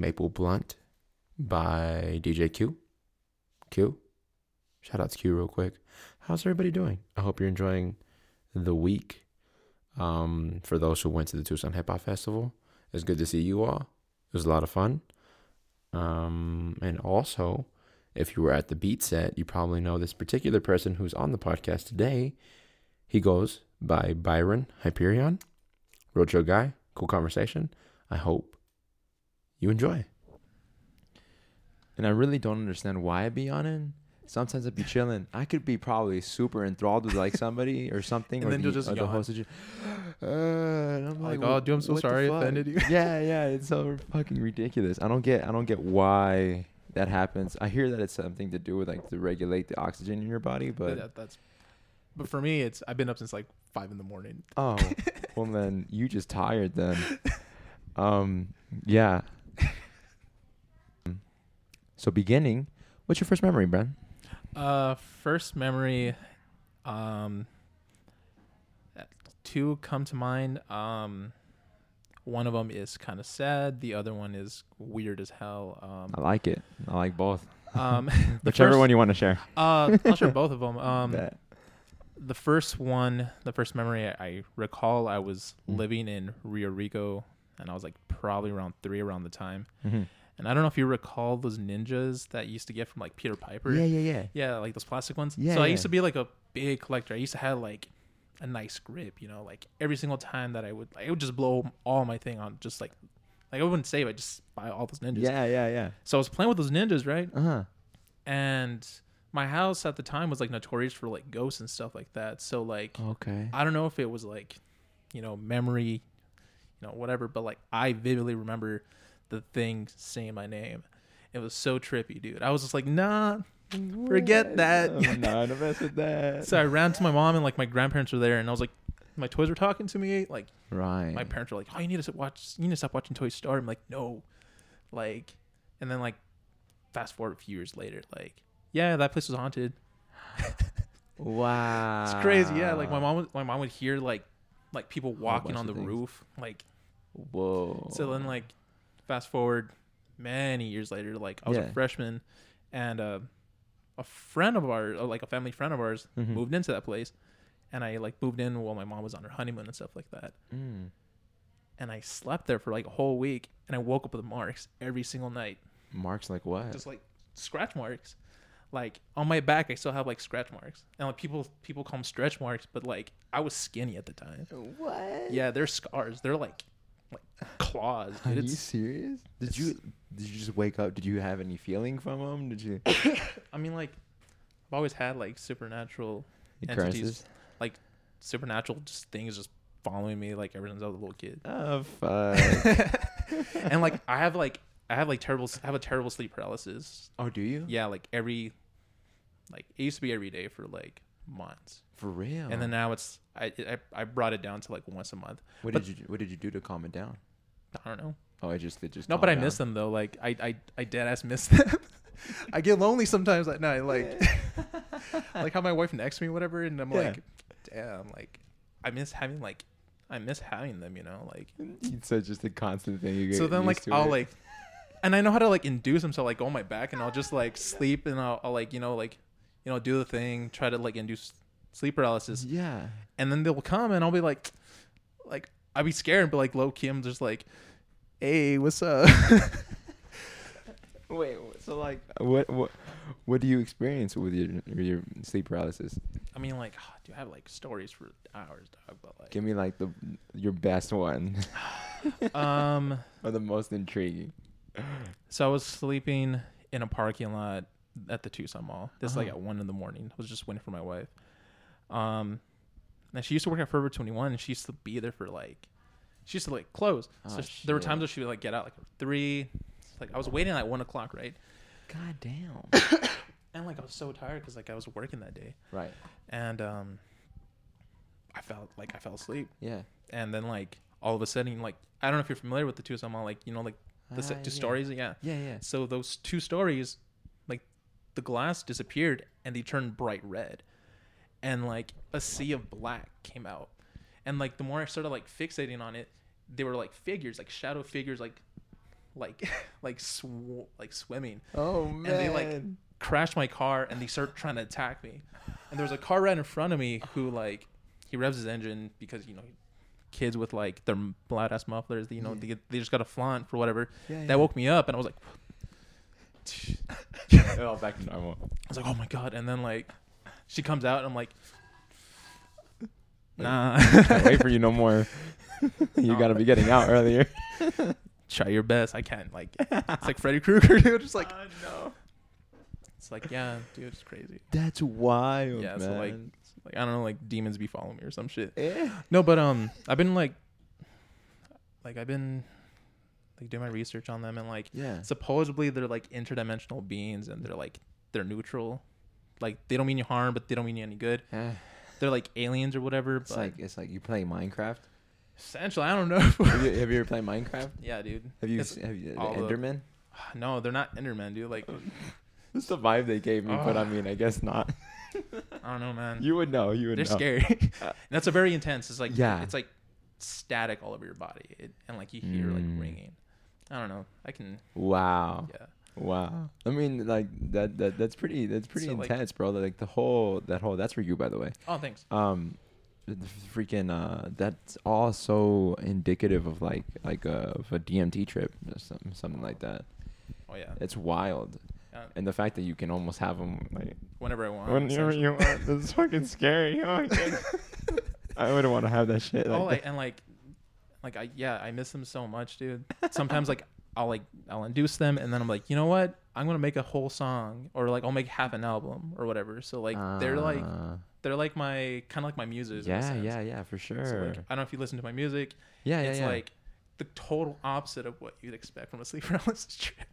Maple Blunt by DJ Q. Q. Shout out to Q real quick. How's everybody doing? I hope you're enjoying the week. Um, for those who went to the Tucson Hip Hop Festival, it's good to see you all. It was a lot of fun. Um, and also, if you were at the beat set, you probably know this particular person who's on the podcast today. He goes by Byron Hyperion, Roadshow guy, cool conversation. I hope you enjoy. And I really don't understand why I be on it. Sometimes I'd be chilling. I could be probably super enthralled with like somebody or something, And or then the, you'll just or the yawn. host. just, Uh, and I'm Like, like, oh, "What- dude, I'm so sorry I offended you. yeah, yeah, it's so fucking ridiculous. I don't get, I don't get why that happens. I hear that it's something to do with like to regulate the oxygen in your body, but that, that's. But for me, it's I've been up since like five in the morning. oh, well then you just tired then. Um, yeah. So beginning, what's your first memory, Bren? Uh, first memory, um, two come to mind. Um, one of them is kind of sad. The other one is weird as hell. I Um, like it. I like both. um, Whichever first- one you want to share. Uh, I'll share both of them. Um, the first one, the first memory I, I recall, I was Mm. living in Rio Rico, and I was like probably around three around the time. Mhm. And I don't know if you recall those ninjas that you used to get from like Peter Piper. Yeah, yeah, yeah. Yeah, like those plastic ones. Yeah, So I yeah. used to be like a big collector. I used to have like a nice grip, you know, like every single time that I would, I would just blow all my thing on just like, like I wouldn't save. I just buy all those ninjas. Yeah, yeah, yeah. So I was playing with those ninjas, right? Uh huh. And my house at the time was like notorious for like ghosts and stuff like that. So like, Okay. I don't know if it was like, you know, memory, you know, whatever, but like I vividly remember the thing saying my name. It was so trippy, dude. I was just like, nah, forget that. I'm not with that. so I ran to my mom and like my grandparents were there, and I was like, my toys were talking to me. Like right. my parents were like, oh, you need to watch, you need to stop watching Toy Story. I'm like, no, like, and then like, fast forward a few years later, like, yeah, that place was haunted. wow. It's crazy, yeah. Like my mom, would, my mom would hear like, like people walking on the things. roof, like Whoa. So then, like, fast forward many years later, like I was Yeah. a freshman, and uh, a friend of ours, like a family friend of ours, Mhm. moved into that place, and I like moved in while my mom was on her honeymoon and stuff like that. Mm. And I slept there for like a whole week, and I woke up with marks every single night, Marks like what? just like scratch marks. Like on my back, I still have like scratch marks, and like people people call them stretch marks, but like I was skinny at the time. what? Yeah, they're scars. They're like like claws. Are Dude. you serious? Did you did you just wake up? Did you have any feeling from them? Did you I mean, like, I've always had like supernatural, Entities. like supernatural just things just following me like ever since I was a little kid. Oh fuck. and like, I have like, I have like terrible, I have a terrible sleep paralysis. oh, do you? Yeah, like every, like it used to be every day for like months, For real. and then now it's I, I I brought it down to like once a month. what but- did you What did you do to calm it down? I don't know. Oh, I just it just. No, but I miss them though. Like I I I dead ass miss them. I get lonely sometimes at night, like like how my wife next to me, whatever, and I'm Yeah. like, damn, like I miss having like I miss having them, you know, like It's such just a constant thing. You get so then like I'll it. like and I know how to like induce them So like go on my back and I'll just like sleep and I'll, I'll like you know like you know do the thing try to like induce sleep paralysis Yeah. and then they'll come and I'll be like like I'll be scared but like low key I'm just like hey what's up Wait. So like, what what what do you experience with your your sleep paralysis? I mean like do I have like stories for hours dog but like Give me like the your best one um or the most intriguing. so I was sleeping in a parking lot at the Tucson Mall. This is like Uh-huh. at one in the morning. I was just waiting for my wife. Um, and she used to work at Forever Twenty One, and she used to be there for like, she used to like close. so Oh, sh- there were times where she would like get out like three. Like I was waiting at one o'clock, right? God damn. And like I was so tired because like I was working that day, right. and um, I felt like I fell asleep, Yeah. and then like all of a sudden, like I don't know if you're familiar with the Tucson Mall, like you know, like the se- Ah, two yeah. stories, yeah. Yeah, yeah. So those two stories, like the glass disappeared and they turned bright red, and like a sea of black came out, and like the more I started like fixating on it, they were like figures, like shadow figures, like like like sw- like swimming. Oh man. And they like crashed my car and they start trying to attack me. And there was a car right in front of me who like he revs his engine because you know kids with like their loud ass mufflers, you know, Yeah. they, they just got a flaunt for whatever. yeah, That woke me up and I was like oh, back to normal. I was like, oh my god! And then like, she comes out, and I'm like, nah. Can't wait for you no more. you No. gotta be getting out earlier. Try your best. I can't. Like, it's like Freddy Krueger, dude. Just like, no. it's like, yeah, dude, it's crazy. That's wild, Yeah, man. so, like, Like I don't know, like demons be following me or some shit. Eh. No, but um, I've been like, like I've been like doing my research on them, and like yeah. supposedly they're like interdimensional beings, and they're like they're neutral. Like they don't mean you harm, but they don't mean you any good. Eh. They're like aliens or whatever. It's like it's like you play Minecraft. essentially, I don't know. have, you, have you ever played Minecraft? yeah, dude. Have you It's- have you all the- Enderman? No, they're not Endermen, dude. Like That's the vibe they gave me, but I mean, I guess not. I don't know, man. You would know. You would they're know. scary. and that's a very intense. It's like Yeah. it's like static all over your body, it, and like you hear like Mm. ringing. I don't know. I can. Wow. Yeah. Wow. I mean, like that. That that's pretty. That's pretty So, like- intense, bro. Like the whole that whole. That's for you, by the way. Oh, thanks. Um, the freaking uh, that's all so indicative of like like a of a DMT trip or something something like that. Oh yeah. It's wild, Uh, and the fact that you can almost have them like whenever I want. whenever you want. That's fucking scary. Oh my god. I wouldn't want to have that shit. Like oh, like that. and like, like I yeah, I miss them so much, dude. Sometimes like I'll like I'll induce them, and then I'm like, you know what? I'm gonna make a whole song, or like I'll make half an album, or whatever. So like they're like Ah. they're like my kind of like my muses. yeah, yeah, yeah, for sure. So like I don't know if you listen to my music. yeah, yeah, it's yeah. like the total opposite of what you'd expect from a sleep paralysis trip.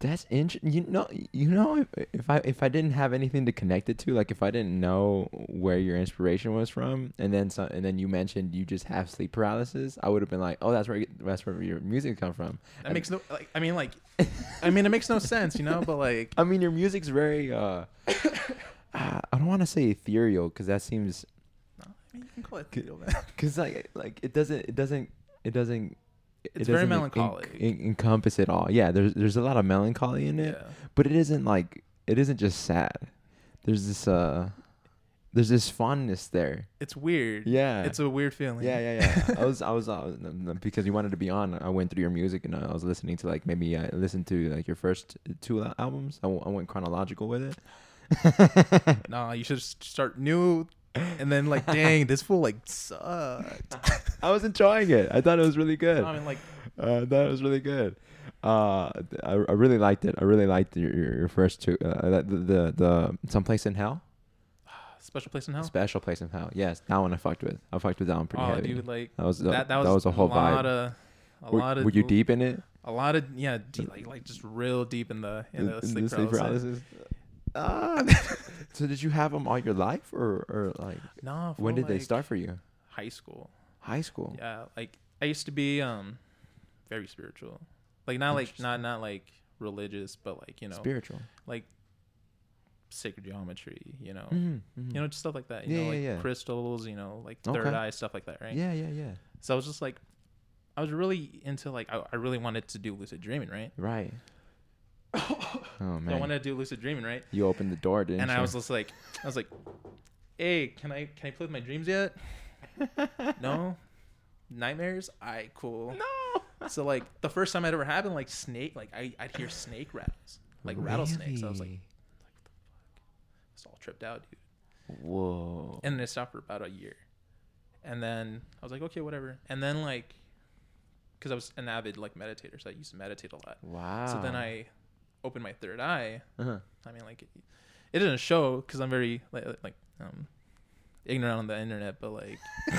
That's interesting. You know, you know, if, if I if I didn't have anything to connect it to, like if I didn't know where your inspiration was from, and then some, and then you mentioned you just have sleep paralysis, I would have been like, oh, that's where that's where your music come from. That And- makes no like I mean like I mean it makes no sense, you know, but like I mean, your music's very. uh I don't want to say ethereal because that seems no, I mean you can call it ethereal, man. because like like it doesn't it doesn't it doesn't. It It's very doesn't en- en- encompass it all. Yeah, there's there's a lot of melancholy in it. Yeah. but it isn't like it isn't just sad. There's this uh there's this fondness there. It's weird. Yeah. It's a weird feeling. yeah, yeah, yeah. I was I was uh, because you wanted to be on. I went through your music and I was listening to like maybe I listened to like your first two albums. I, w- I went chronological with it. No, you should start new, and then like, dang, this fool like sucked. I was enjoying it. I thought it was really good. I mean, like, Uh, I thought it was really good. Uh, I, I really liked it. I really liked your your, your first two. Uh, the, the the someplace in hell. special place in hell. Special place in hell. Yes, that one I fucked with. I fucked with that one pretty oh, heavy. dude, like that was that. That was, a whole a lot vibe. of, a were, lot of. were you deep in it? A lot of yeah, deep, like like just real deep in the in the, sleep, paralysis. Ah. so did you have them all your life, or or like No, when for, did they start for you? High school. High school. Yeah, like I used to be um very spiritual. Like not like not not like religious, but like you know Spiritual. like sacred geometry. You know, Mhm, mhm. you know just stuff like that. You Yeah, know, yeah, like yeah. crystals. You know, like third Okay. eye stuff like that, right? Yeah, yeah, yeah. So I was just like, I was really into like I, I really wanted to do lucid dreaming, right? Right. Oh So I man, wanted to do lucid dreaming, right? you opened the door, didn't and you? I was just like, I was like, hey, can I can I play with my dreams yet? no, nightmares. I cool. no. So like the first time it ever happened, like snake, like I I'd hear snake rattles, like rattlesnakes. I was like, Really? I was all tripped out, dude. whoa. And then it stopped for about a year, and then I was like, okay, whatever. And then like because I was an avid like meditator, so I used to meditate a lot. Wow. So then I opened my third eye. Uh-huh. I mean, like, it, it didn't show because I'm very like, like um ignorant on the internet, but like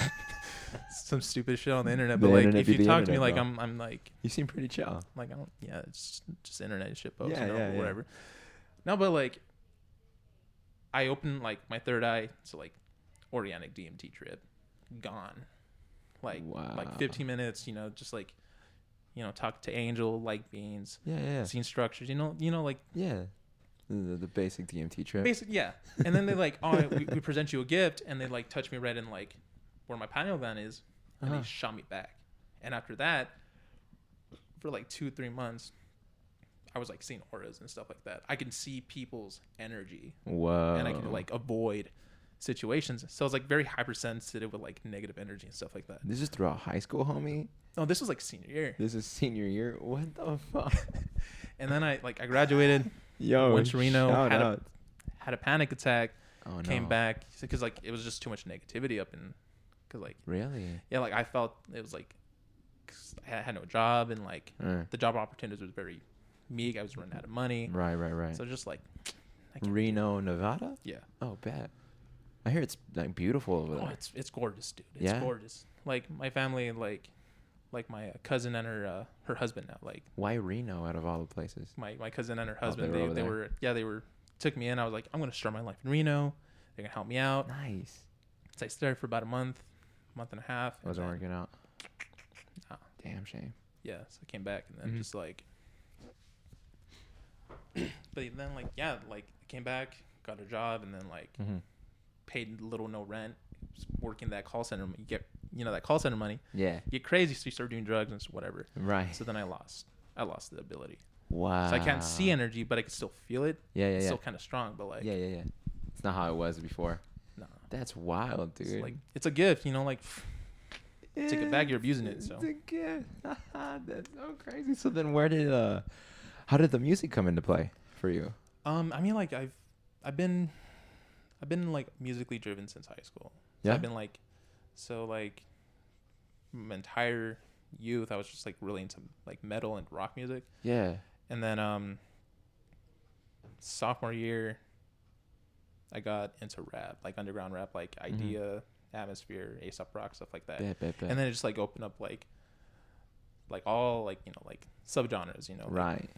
some stupid shit on the internet. The But like, if you talk to me, like bro. I'm I'm like You seem pretty chill. like I don't yeah, it's just internet shit posts, Yeah, you know, yeah, yeah. whatever. No, but like I opened like my third eye to like organic DMT trip, gone. Like Wow. like 15 minutes, you know, just like you know, talk to Angel, like beans, Yeah, yeah, scene structures, you know, you know, like yeah. The, the, basic DMT trip. basic, yeah. And then they like, oh, we, we present you a gift, and they like touch me right in like where my pineal gland is, and Uh-huh. they shot me back. And after that, for like two, three months, I was like seeing auras and stuff like that. I can see people's energy, Whoa. and I can like avoid situations. So I was like very hypersensitive with like negative energy and stuff like that. This is throughout high school, homie. No, this was like senior year, This is senior year. What the fuck? and then I like I graduated, Yo, Went to Reno, had a- had a panic attack, oh, came no. back because like it was just too much negativity up in, because like Really? yeah, like I felt it was like 'cause I had, no job and like Uh, the job opportunities was very meek. I was running out of money, right, right, right. so just like Reno, Nevada. yeah. Oh, bet. I hear it's like beautiful over Oh, there. it's it's gorgeous, dude. It's Yeah? gorgeous. Like my family, like like my cousin and her uh, her husband now. Like Why Reno out of all the places? my my cousin and her Oh, they husband, were they they were yeah they were took me in. I was like I'm gonna start my life in Reno. They're gonna help me out. Nice. So I started for about a month, month and a half. and Wasn't then- working out. No. Damn shame. yeah so i came back and then Mhm. just like but then like yeah like I came back got a job and then like Mm-hmm. Paid little no rent working that call center you get you know that call center money Yeah. you get crazy so you start doing drugs and whatever Right. so then i lost i lost the ability wow. so i can't see energy but i can still feel it Yeah, yeah, it's yeah. still kind of strong but like yeah, yeah, yeah. It's not how it was before. no That's wild, dude. it's like it's a gift you know like take it back, you're abusing it, So. It's a gift. That's so crazy. So then, where did uh, how did the music come into play for you? um i mean like i've i've been i've been like musically driven since high school So Yeah. I've been like, so like, my entire youth, I was just like really into like metal and rock music, Yeah. and then um, sophomore year, I got into rap, like underground rap, like Mhm. Eyedea, Atmosphere, Aesop Rock, stuff like that, Bet, bet, bet. and then it just like opened up like, like all like you know like subgenres, you know, like- right.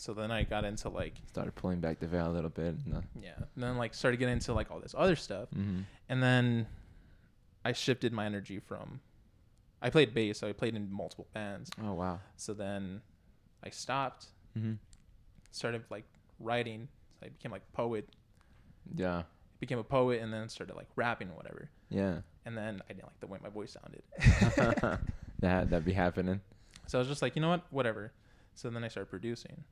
So then I got into like Started pulling back the veil a little bit. No. yeah, and then like started getting into like all this other stuff, Mm-hmm. and then I shifted my energy from I played bass, so I played in multiple bands. Oh wow. So then I stopped, Mm-hmm. started like writing. So I became like a poet, Yeah. became a poet, and then started like rapping or whatever. Yeah. And then I didn't like the way my voice sounded, that that be happening. so I was just like, you know what, whatever. So then I started producing.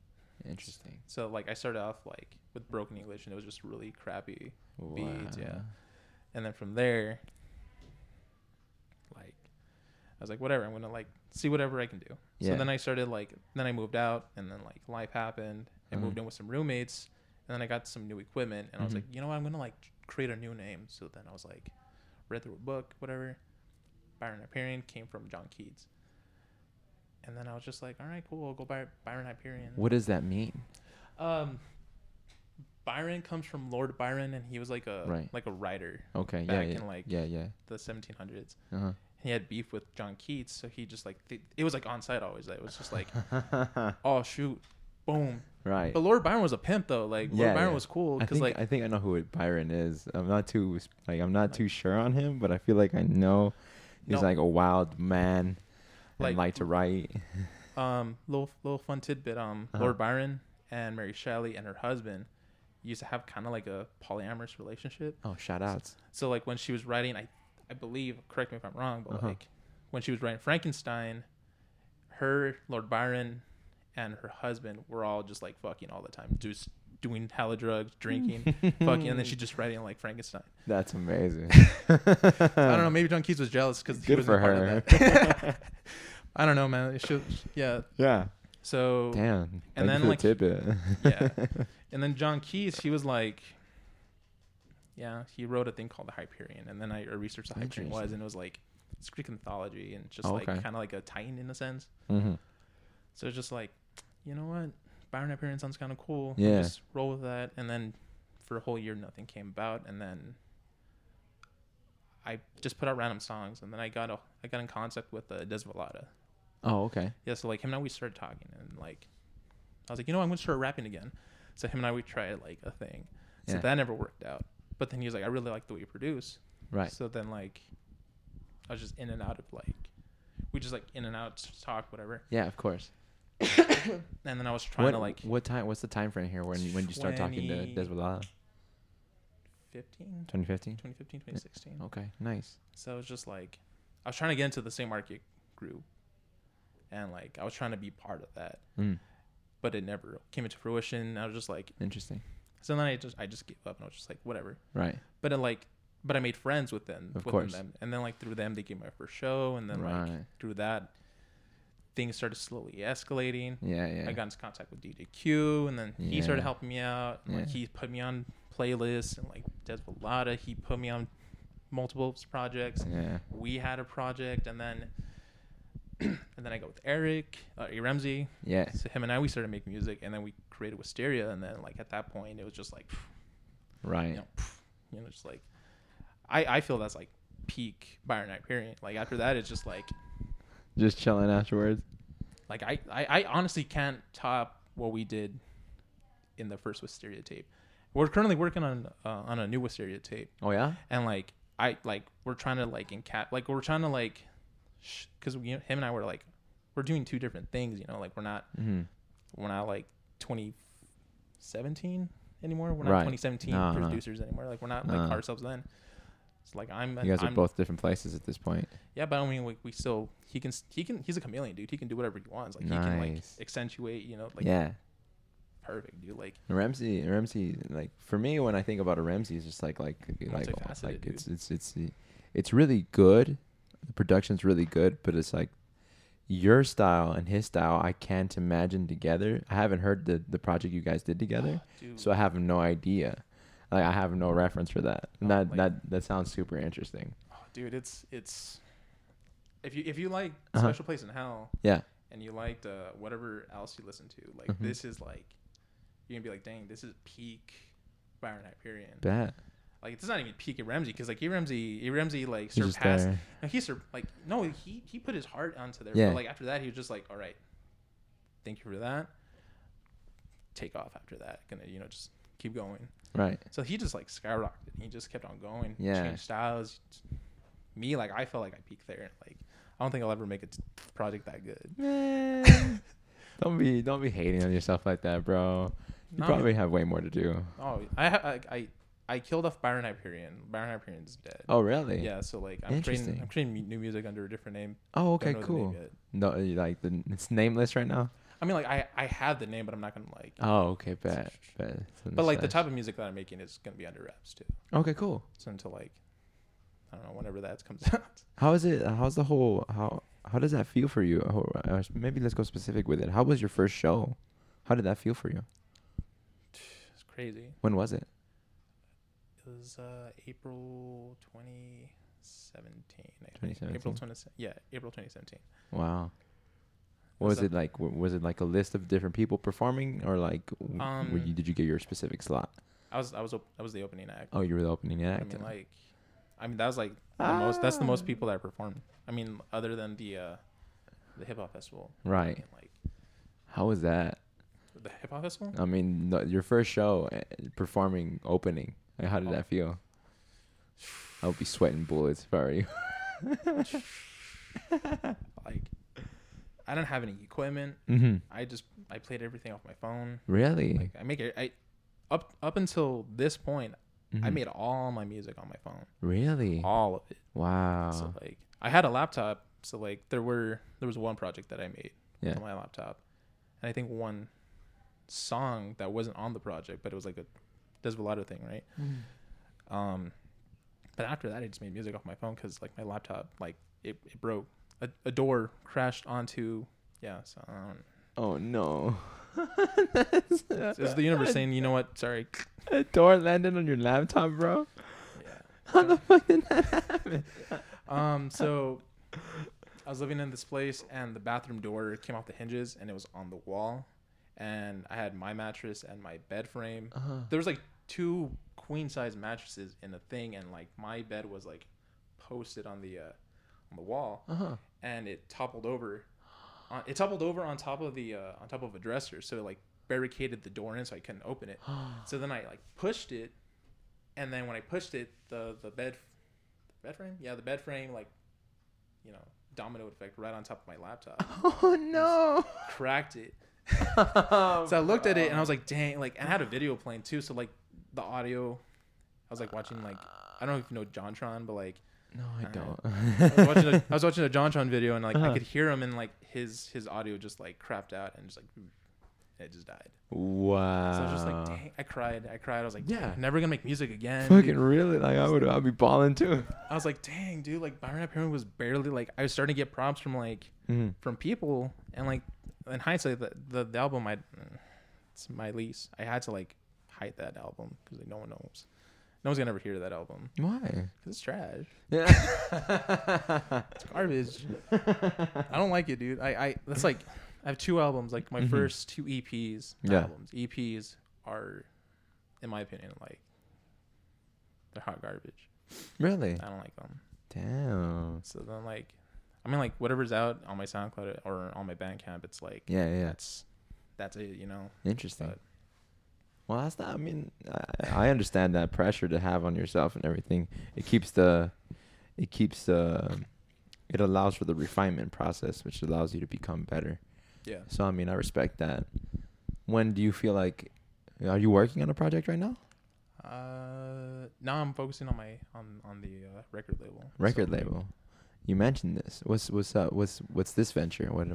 Interesting. So like I started off like with broken English, and it was just really crappy. Beats, yeah. And then from there, like, I was like, whatever, I'm gonna like see whatever I can do. Yeah. So then I started like, then I moved out, and then like life happened. I Mhm. moved in with some roommates, and then I got some new equipment, and I was Mhm. like, you know what, I'm gonna like create a new name. So then I was like, read through a book, whatever. Byron Hyperion came from John Keats. And then I was just like, all right, cool, I'll go by Byron Hyperion. What does that mean? Um, Byron comes from Lord Byron, and he was like a Right. like a writer Okay. back yeah. Yeah. in, like, yeah. Yeah. the 1700s. Uh-huh. He had beef with John Keats, so he just like th- it was like on site always. Like, it was just like, oh shoot, boom. right. But Lord Byron was a pimp though. Like Lord Yeah, Byron yeah. was cool because like I think I know who Byron is. I'm not too like I'm not Like- too sure on him, but I feel like I know he's No. like a wild man and Like- like to write. um little little fun tidbit. Um, Uh-huh. Lord Byron and Mary Shelley and her husband used to have kind of like a polyamorous relationship. Oh, shout outs. So like when she was writing, I I believe, correct me if I'm wrong, but Uh-huh. like when she was writing Frankenstein, her Lord Byron and her husband were all just like fucking all the time, just doing hella drugs, drinking, fucking, and then she just writing like Frankenstein. That's amazing. I don't know. Maybe John Keats was jealous because he Good was for part her. of that. I don't know, man. It should, yeah. yeah. So Damn. and then, like, tidbit. yeah. and then John Keats, he was like, yeah, he wrote a thing called the Hyperion, and then I researched the Hyperion was, and it was like it's Greek mythology and just Oh, like okay. kind of like a titan in a sense. Mm-hmm. So it's just like, you know what, Byron Hyperion sounds kind of cool. Yeah. just roll with that. And then for a whole year, nothing came about. And then I just put out random songs, and then I got a, I got in contact with uh, Desvelada. Oh, okay. Yeah, so like him and I we started talking, and like I was like, you know, I'm gonna start rapping again. So him and I we tried like a thing. So Yeah. that never worked out. But then he was like, I really like the way you produce. Right. So then like I was just in and out of like we just like in and out talk whatever. Yeah, of course. And then I was trying what, to like what time? What's the time frame here when you, when you start talking to 20 Desvelada? 15, 2015. 2015, 2016. Okay, nice. So it was just like I was trying to get into the same market group. And like I was trying to be part of that, Mm, but it never came into fruition. I was just like interesting. so then I just I just gave up and I was just like whatever. Right. But it like but I made friends with them Of with course. them and then like through them they gave me my first show and then like through that things started slowly escalating. Yeah, yeah. I got into contact with DJ Q, and then he started helping me out. And, like he put me on playlists, and like Desvelada, he put me on multiple projects. yeah. We had a project, and then and then I go with Eric, uh, Ramsey. Yeah. So him and I, we started making music, and then we created Wisteria, and then like at that point, it was just like, Right. you know, you know, just like I I feel that's like peak Byron Hyperion. Like after that, it's just like Just chilling afterwards. Like I, I, I honestly can't top what we did in the first Wisteria tape. We're currently working on uh, on a new Wisteria tape, Oh yeah. and like I like we're trying to like encap like we're trying to like because we him and I were like we're doing two different things. You know, like we're not Mm-hmm. we're not like 2017 anymore. We're not Right. 2017 No, no. producers anymore. Like we're not No. like ourselves then. It's like I'm. You guys are I'm- both different places at this point. Yeah, but I mean, we, we still he can he can he's a chameleon, dude. He can do whatever he wants. Like he can like accentuate, you know, like yeah. perfect, dude. Like Ramsey, Ramsey, like for me, when I think about a Ramsey, it's just like like like oh, like dude. it's it's it's it's really good. The production's really good, but it's like your style and his style. I can't imagine together. I haven't heard the the project you guys did together, ah, dude, so I have no idea. Like I have no reference for that. And Oh, that like- that that sounds super interesting. oh, dude, it's it's if you if you like Uh-huh. Special Place in Hell Yeah. and you liked uh, whatever else you listen to, like Mhm. this is like you're gonna be like, dang, this is peak Byron Hyperion. Bet. Like it's not even peak at Ramsey because like Ramsey, Ramsey like He's surpassed. No, he sur- like no, he he put his heart onto there. Yeah. But like after that, he was just like, all right, thank you for that. Take off after that. Gonna you know just keep going. Right. So he just like skyrocketed. He just kept on going. Yeah. Changed styles. Me like I felt like I peaked there. Like I don't think I'll ever make a t- project that good. Man. don't be don't be hating on yourself like that, bro. You No, probably have way more to do. Oh, I ha- I I, I killed off Byron Hyperion. Byron Hyperion's dead. Oh really? Yeah. So like I'm creating. I'm creating new music under a different name. Oh okay, cool. No, like the it's nameless right now. I mean like I I have the name, but I'm not gonna like. Oh okay, bet, bet. But like the type of music that I'm making is gonna be under wraps too. Okay, cool. So until like, I don't know, whenever that comes out. How is it? How's the whole? How how does that feel for you? How- uh, maybe let's go specific with it. How was your first show? How did that feel for you? It's crazy. When was it? It was uh, April 2017. 2017. April 20. Yeah, April 2017. Wow. What was it like? Was it like a list of different people performing, or like, Um, you, did you get your specific slot? I was I was op- I was the opening act. Oh, you were the opening act. I mean like, I mean that was like the most. That's the Ah. most people that performed. I mean, other than the uh, the hip hop festival. I right. mean, like How was that? the hip hop festival. I mean, no, your first show, uh, performing opening. Like, how did Oh. that feel? I would be sweating bullets if I were you. Like, I don't have any equipment. mm-hmm. I just I played everything off my phone. Really? Like I make it. I up up until this point, I Mhm. made all my music on my phone. Really? All of it. Wow. So like I had a laptop, so like there were there was one project that I made Yeah. on my laptop, and I think one song that wasn't on the project, but it was like a Desvelado thing, right? Um, but after that, I just made music off my phone because like my laptop, like it, it broke. A, a door crashed onto yeah. So um, Oh no. it's, it's the universe saying, you know what? Sorry. A door landed on your laptop, bro. Yeah. How the fuck did that happen? Um. So I was living in this place, and the bathroom door came off the hinges, and it was on the wall, and I had my mattress and my bed frame. Uh-huh. There was like two queen size mattresses in the thing, and like my bed was like posted on the uh, on the wall, Uh-huh. And it toppled over. On, it toppled over on top of the uh, on top of a dresser, so it like barricaded the door in, so I couldn't open it. So then I like pushed it, and then when I pushed it, the the bed, bed frame, yeah, the bed frame like, you know, domino effect right on top of my laptop, Oh no. cracked it. So I looked at it and I was like, dang, like, I had a video playing too, so like the audio, I was like watching like I don't know if you know JonTron, but like No, I Uh, don't. I was watching a, I was watching a JonTron video and like I Uh-huh. could hear him and like his his audio just like crapped out and just like it just died. wow. So I was just like, dang, I cried, I cried. I was like, Yeah. never gonna make music again. Fucking dude. really? Like I would, I'd be balling too. I was like, dang, dude, like Byron Hyperion was barely like I was starting to get props from like Mm-hmm. from people and like in hindsight the the, the album I it's my least. I had to like hide that album because like no one knows. No one's gonna ever hear that album Why? because it's trash. Yeah. It's garbage. I don't like it, dude. I, I that's like I have two albums, like my Mhm. first two EPs. Yeah. Albums. EPs are, in my opinion, like they're hot garbage. really? I don't like them. Damn. So then like, I mean like whatever's out on my SoundCloud or on my Bandcamp, it's like Yeah, yeah. that's that's it, you know. Interesting. But- well, that's not. I mean, I, I understand that pressure to have on yourself and everything. It keeps the, it keeps the, it allows for the refinement process, which allows you to become better. Yeah. So I mean, I respect that. When do you feel like, are you working on a project right now? Uh, now I'm focusing on my on on the uh, record label. Record So, label. You mentioned this. What's what's up? What's what's this venture? What?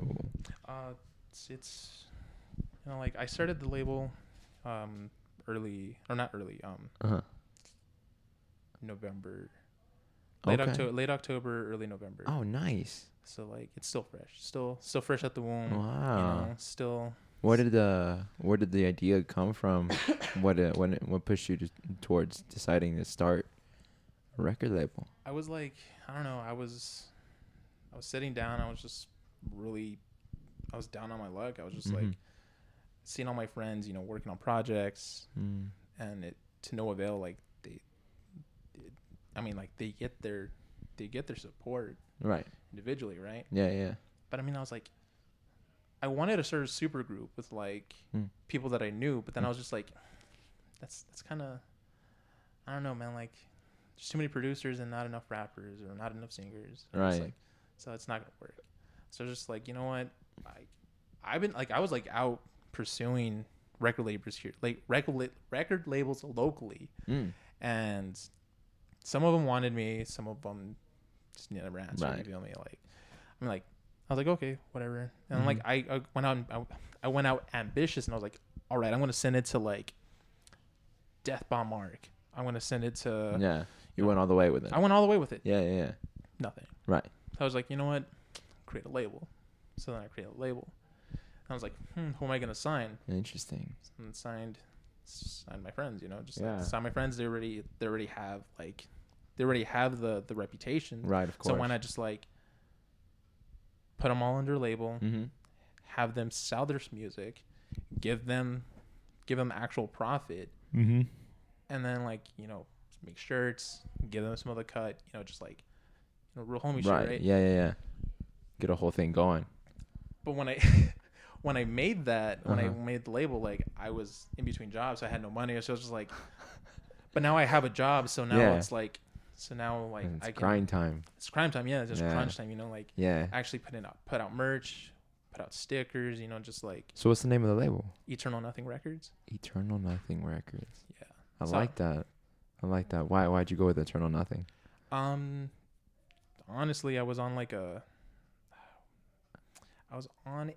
Uh, it's, it's you know like I started the label, um, early or not early, um, Uh huh. November, late Okay. October, late October, early November. Oh, nice. So like it's still fresh, still still fresh at the womb. Wow. You know, still. Where did the where did the idea come from? what uh, when what pushed you to, towards deciding to start a record label? I was like, I don't know. I was, I was sitting down. I was just really, I was down on my luck. I was just like Mhm. Seeing all my friends, you know, working on projects, Mm. and it to no avail. Like they, it, I mean, like they get their, they get their support Right. individually, right? Yeah. Yeah. But I mean, I was like, I wanted to start a super group with like Mm. people that I knew, but then Mm. I was just like, that's that's kind of, I don't know, man. Like, there's too many producers and not enough rappers or not enough singers. Was Right. like, so it's not gonna work. So just like, you know what? I, I've been like, I was like out pursuing record labels here, like record record labels locally, Mm. and some of them wanted me, some of them just never answered. Right. You feel me? Like, I'm like, I was like, okay, whatever. And like, I, I went out, I, I went out ambitious, and I was like, all right, I'm gonna send it to like Deathbomb Arc. I'm gonna send it to. yeah. You went all the way with it. I went all the way with it. yeah. Yeah. Yeah. Nothing. Right. So I was like, you know what? Create a label. So then I created a label. I was like, hmm, who am I gonna sign? Interesting. And signed, signed my friends. You know, just Yeah. like, sign my friends. They already, they already have like, they already have the the reputation. Right. Of course. So why not just like put them all under label, Mm-hmm. have them sell their music, give them, give them actual profit, Mm-hmm. and then like you know make shirts, give them some other cut. You know, just like you know, real homie shit, Right. right? Yeah. Yeah. Yeah. Get a whole thing going. But when I when I made that, when Uh-huh. I made the label, like I was in between jobs, so I had no money. So I was just like, but now I have a job, so now Yeah. it's like, so now like And it's I can. grind time. It's crime time, yeah. It's just Yeah. crunch time, you know. Like Yeah. actually putting out put out merch, put out stickers, you know, just like So what's the name of the label? Eternal Nothing Records. Eternal Nothing Records. Yeah. I So- like that. I like that. Why? Why'd you go with Eternal Nothing? Um, honestly, I was on like a. I was on,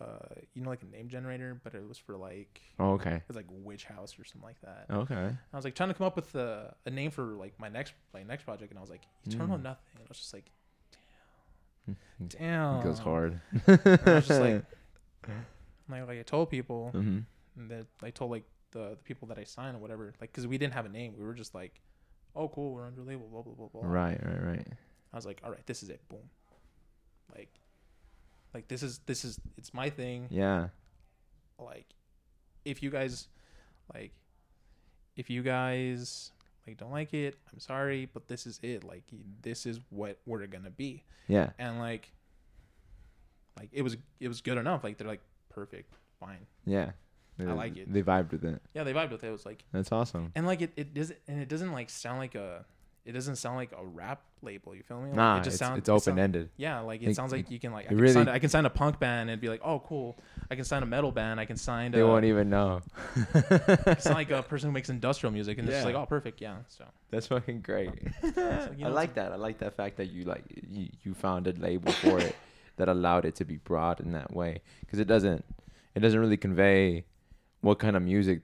uh, you know, like a name generator, but it was for like Oh, okay. it was like Witch House or something like that. Okay. I was like trying to come up with a, a name for like my next my next project, and I was like Eternal Mm. Nothing. And I was just like, damn, It damn, goes hard. I was just like, like, like I told people, mm-hmm. and that I told like the, the people that I signed or whatever, like because we didn't have a name, we were just like, oh cool, we're under label, blah blah blah blah. Right. Right. Right. I was like, all right, this is it. Boom. Like, like this is this is it's my thing. Yeah. Like, if you guys, like, if you guys like don't like it, I'm sorry, but this is it. Like, this is what we're gonna be. Yeah. And like, like it was it was good enough. Like they're like perfect, fine. Yeah. They, I like it. They vibed with it. Yeah, they vibed with it. It was like That's awesome. and like it it doesn't and it doesn't like sound like a it doesn't sound like a rap label. You feel me? Like, Nah, it just it's, sounds it's open ended. Yeah, like it, It- sounds like you can like I it can, really- sign, I can sign a punk band and be like, oh cool. I can sign a metal band. I can sign. They a, won't even know. It's not like a person who makes industrial music and it's just like, oh, perfect, yeah. So That's fucking great. you I like that. I like that fact that you like you, you found a label for it that allowed it to be broad in that way because it doesn't it doesn't really convey what kind of music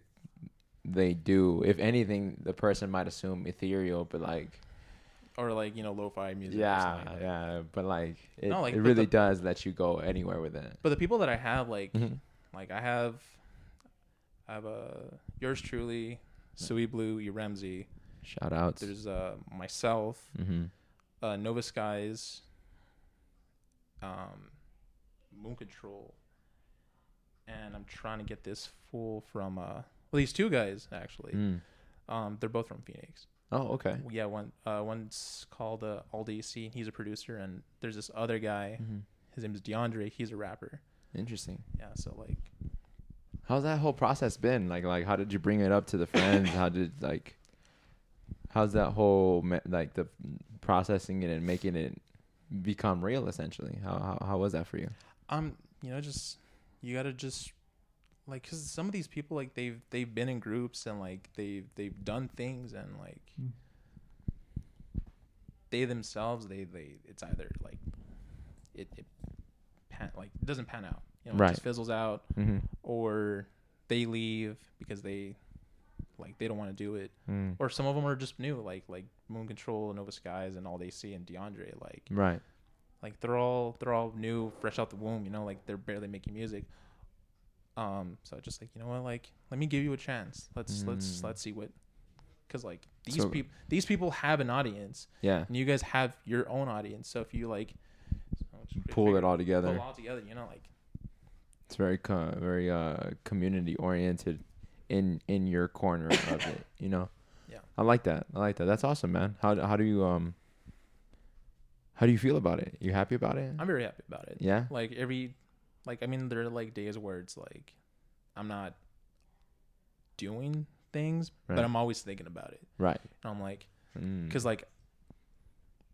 they do. If anything, the person might assume ethereal, but like or like you know, lo-fi music. yeah, like yeah, but like it, No, like, it really the- does let you go anywhere with it. But the people that I have, like, Mhm. like I have, I have uh, yours truly, Sui Blue, E Ramsey. Shout outs. There's uh myself, mm-hmm. uh, Nova Skies, um, Moon Control, and I'm trying to get this fool from uh, well, these two guys actually. Mm. Um, they're both from Phoenix. Oh, okay. Yeah, one uh, one's called uh, Aldi C. He's a producer, and there's this other guy. hmm His name is DeAndre. He's a rapper. Interesting. Yeah, so like, How's that whole process been? Like, like, how did you bring it up to the friends? how did like, how's that whole me- like the processing it and making it become real? Essentially, how how, how was that for you? um, you know, just you gotta just like, cause some of these people like they've they've been in groups and like they've they've done things and like Mm. they themselves they they it's either like it it pan like it doesn't pan out, you know, it Right. just fizzles out, Mm-hmm. or they leave because they like they don't want to do it, Mm. or some of them are just new, like like Moon Control, Nova Skies, and Aldi C and DeAndre, like Right. like they're all they're all new, fresh out the womb, you know, like they're barely making music. Um, so just like you know what, like let me give you a chance. Let's let's Mm. let's see what, because like these So- people these people have an audience, Yeah. and you guys have your own audience. So if you like Pull it all pull together. it all together, you know, like It's very co- very uh community oriented in in your corner of it. You know. Yeah. I like that. I like that. That's awesome, man. How how do you um. How do you feel about it? You happy about it? I'm very happy about it. yeah. Like every, like I mean, there are like days where it's like I'm not doing things, Right. but I'm always thinking about it. Right. And I'm like. Mm. because like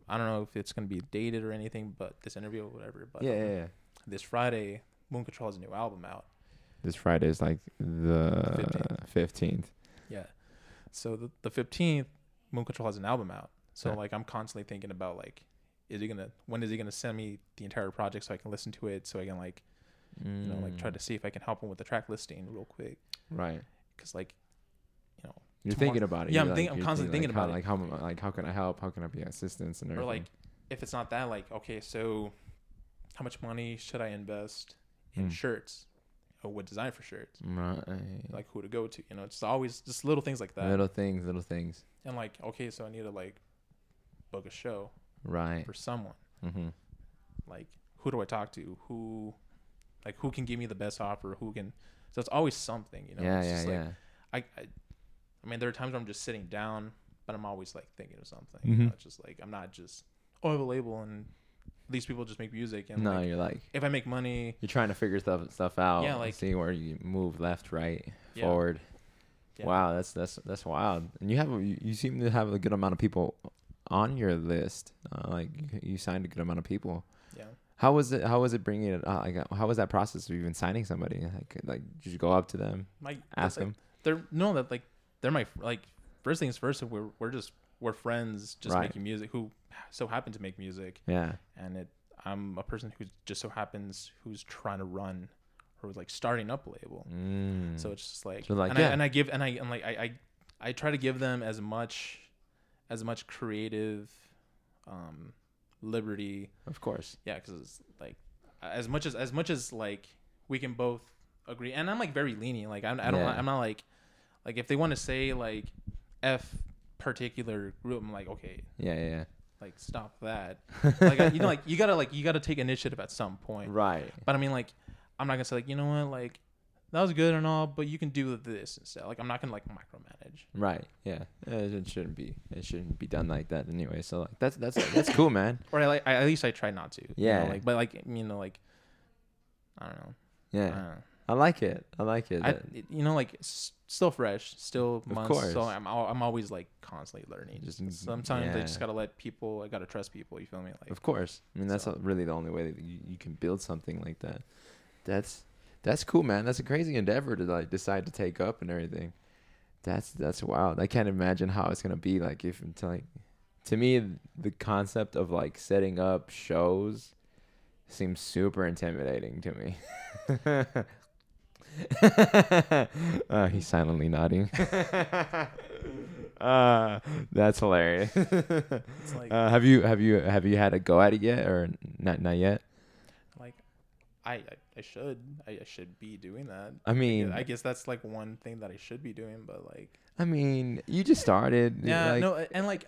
I don't know if it's gonna be dated or anything, but this interview or whatever. But yeah, um, yeah, yeah. this Friday, Moon Control has a new album out. This Friday is like the 15th. fifteenth. Yeah, so the the fifteenth, Moon Control has an album out. So Yeah. like I'm constantly thinking about like, is he gonna when is he gonna send me the entire project so I can listen to it so I can like you know like Mm. try to see if I can help him with the track listing real quick right. because like you know You're tomorrow- thinking about it. Yeah, You're I'm think- I'm constantly thinking like, how, about it. Like how like how can I help? How can I be assistance and or like if it's not that like okay so how much money should I invest in Mm. shirts or what design for shirts right. like who to go to. You know, it's always just little things like that. little things, little things. And like, okay, so I need to like book a show Right. for someone. Mm-hmm. Like, who do I talk to? Who, like, who can give me the best offer? Who can? So it's always something. You know. yeah, it's yeah, just yeah. Like, I, I, I mean, there are times where I'm just sitting down, but I'm always like thinking of something. Mhm. You know, it's just like I'm not just oh I have a label and these people just make music and no, like, you're like if I make money, you're trying to figure stuff stuff out. Yeah, like- see where you move left, right, Yeah. forward. Yeah. Wow, that's that's that's wild. And you have you, you seem to have a good amount of people on your list. Uh, like you, you signed a good amount of people. yeah. How was it? How was it bringing it? Uh, like, uh, how was that process of even signing somebody? Like, like did you go up to them, My ask like, them? they're no that like they're my like first things first we're we're just we're friends just Right. making music who so happen to make music Yeah, and it I'm a person who just so happens who's trying to run or like starting up a label mm. so it's just like, So, like, and, yeah. I, and I give and I and like I, I I try to give them as much as much creative um liberty of course. yeah because it's like as much as as much as like we can both agree and i'm like very lenient like i'm i don't Yeah. i'm not like like if they want to say like f particular group i'm like okay Yeah, yeah, yeah. like stop that. like I, you know, like you gotta like you gotta take initiative at some point. right. But I mean, like I'm not gonna say like you know what, like that was good and all, but you can do this instead. Like I'm not gonna like micromanage. Right. Yeah. Uh, It shouldn't be. It shouldn't be done like that anyway. So like that's that's that's cool, man. Or I like I, at least I try not to. you know, Yeah. like but like you know like I don't know. I Yeah. don't know. I like it. I like it. I, you know, like still fresh, still months. Of course. So I'm I'm always like constantly learning. Just- sometimes I just gotta let people. I gotta trust people. You feel me? Like Of course. I mean, that's So- really the only way that you, you can build something like that. That's that's cool, man. That's a crazy endeavor to like decide to take up and everything. That's that's wild. I can't imagine how it's gonna be like if to like to me the concept of like setting up shows seems super intimidating to me. uh, he's silently nodding. uh, that's hilarious. like Uh, have you have you have you had a go at it yet or not not yet? like I I, I should I, I should be doing that. I mean, I guess that's like one thing that I should be doing, but like I mean, you just started. yeah, like, no, and like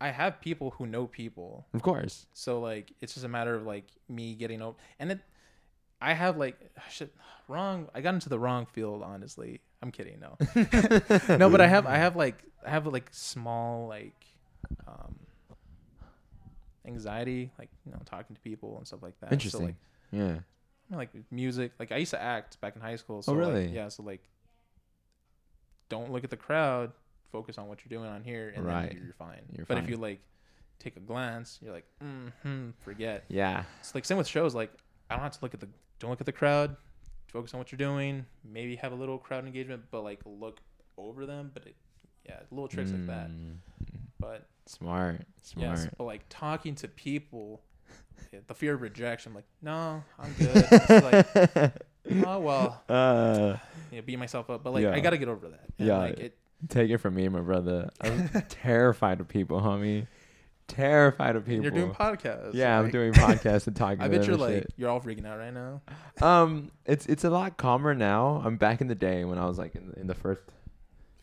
I have people who know people, Of course. so like it's just a matter of like me getting over, and it. I have like shit wrong. I got into the wrong field. Honestly, I'm kidding. No, no, but I have I have like I have like small like um anxiety, like you know talking to people and stuff like that. Interesting. So like yeah. I mean, like music, like I used to act back in high school. So Oh, like, really? yeah. So like, don't look at the crowd. Focus on what you're doing on here, and Right. then you're fine. You're but fine. if you like take a glance, you're like, mm-hmm, forget. Yeah. It's like same with shows. Like I don't have to look at the don't look at the crowd. Focus on what you're doing. Maybe have a little crowd engagement, but like look over them. But it, yeah, little tricks like that. Mm, But Smart. Smart. yes, but like talking to people, the fear of rejection. I'm like, no, I'm good. It's like, oh well, uh, you know, beat myself up. But like, Yeah. I gotta get over that. And, Yeah. like it. take it from me, my brother. I'm terrified of people, homie. Terrified of people. You're doing podcasts. yeah, I'm doing podcasts and talking. I bet you're like shit. you're all freaking out right now. Um, it's it's a lot calmer now. I'm back in the day when I was like in, in the first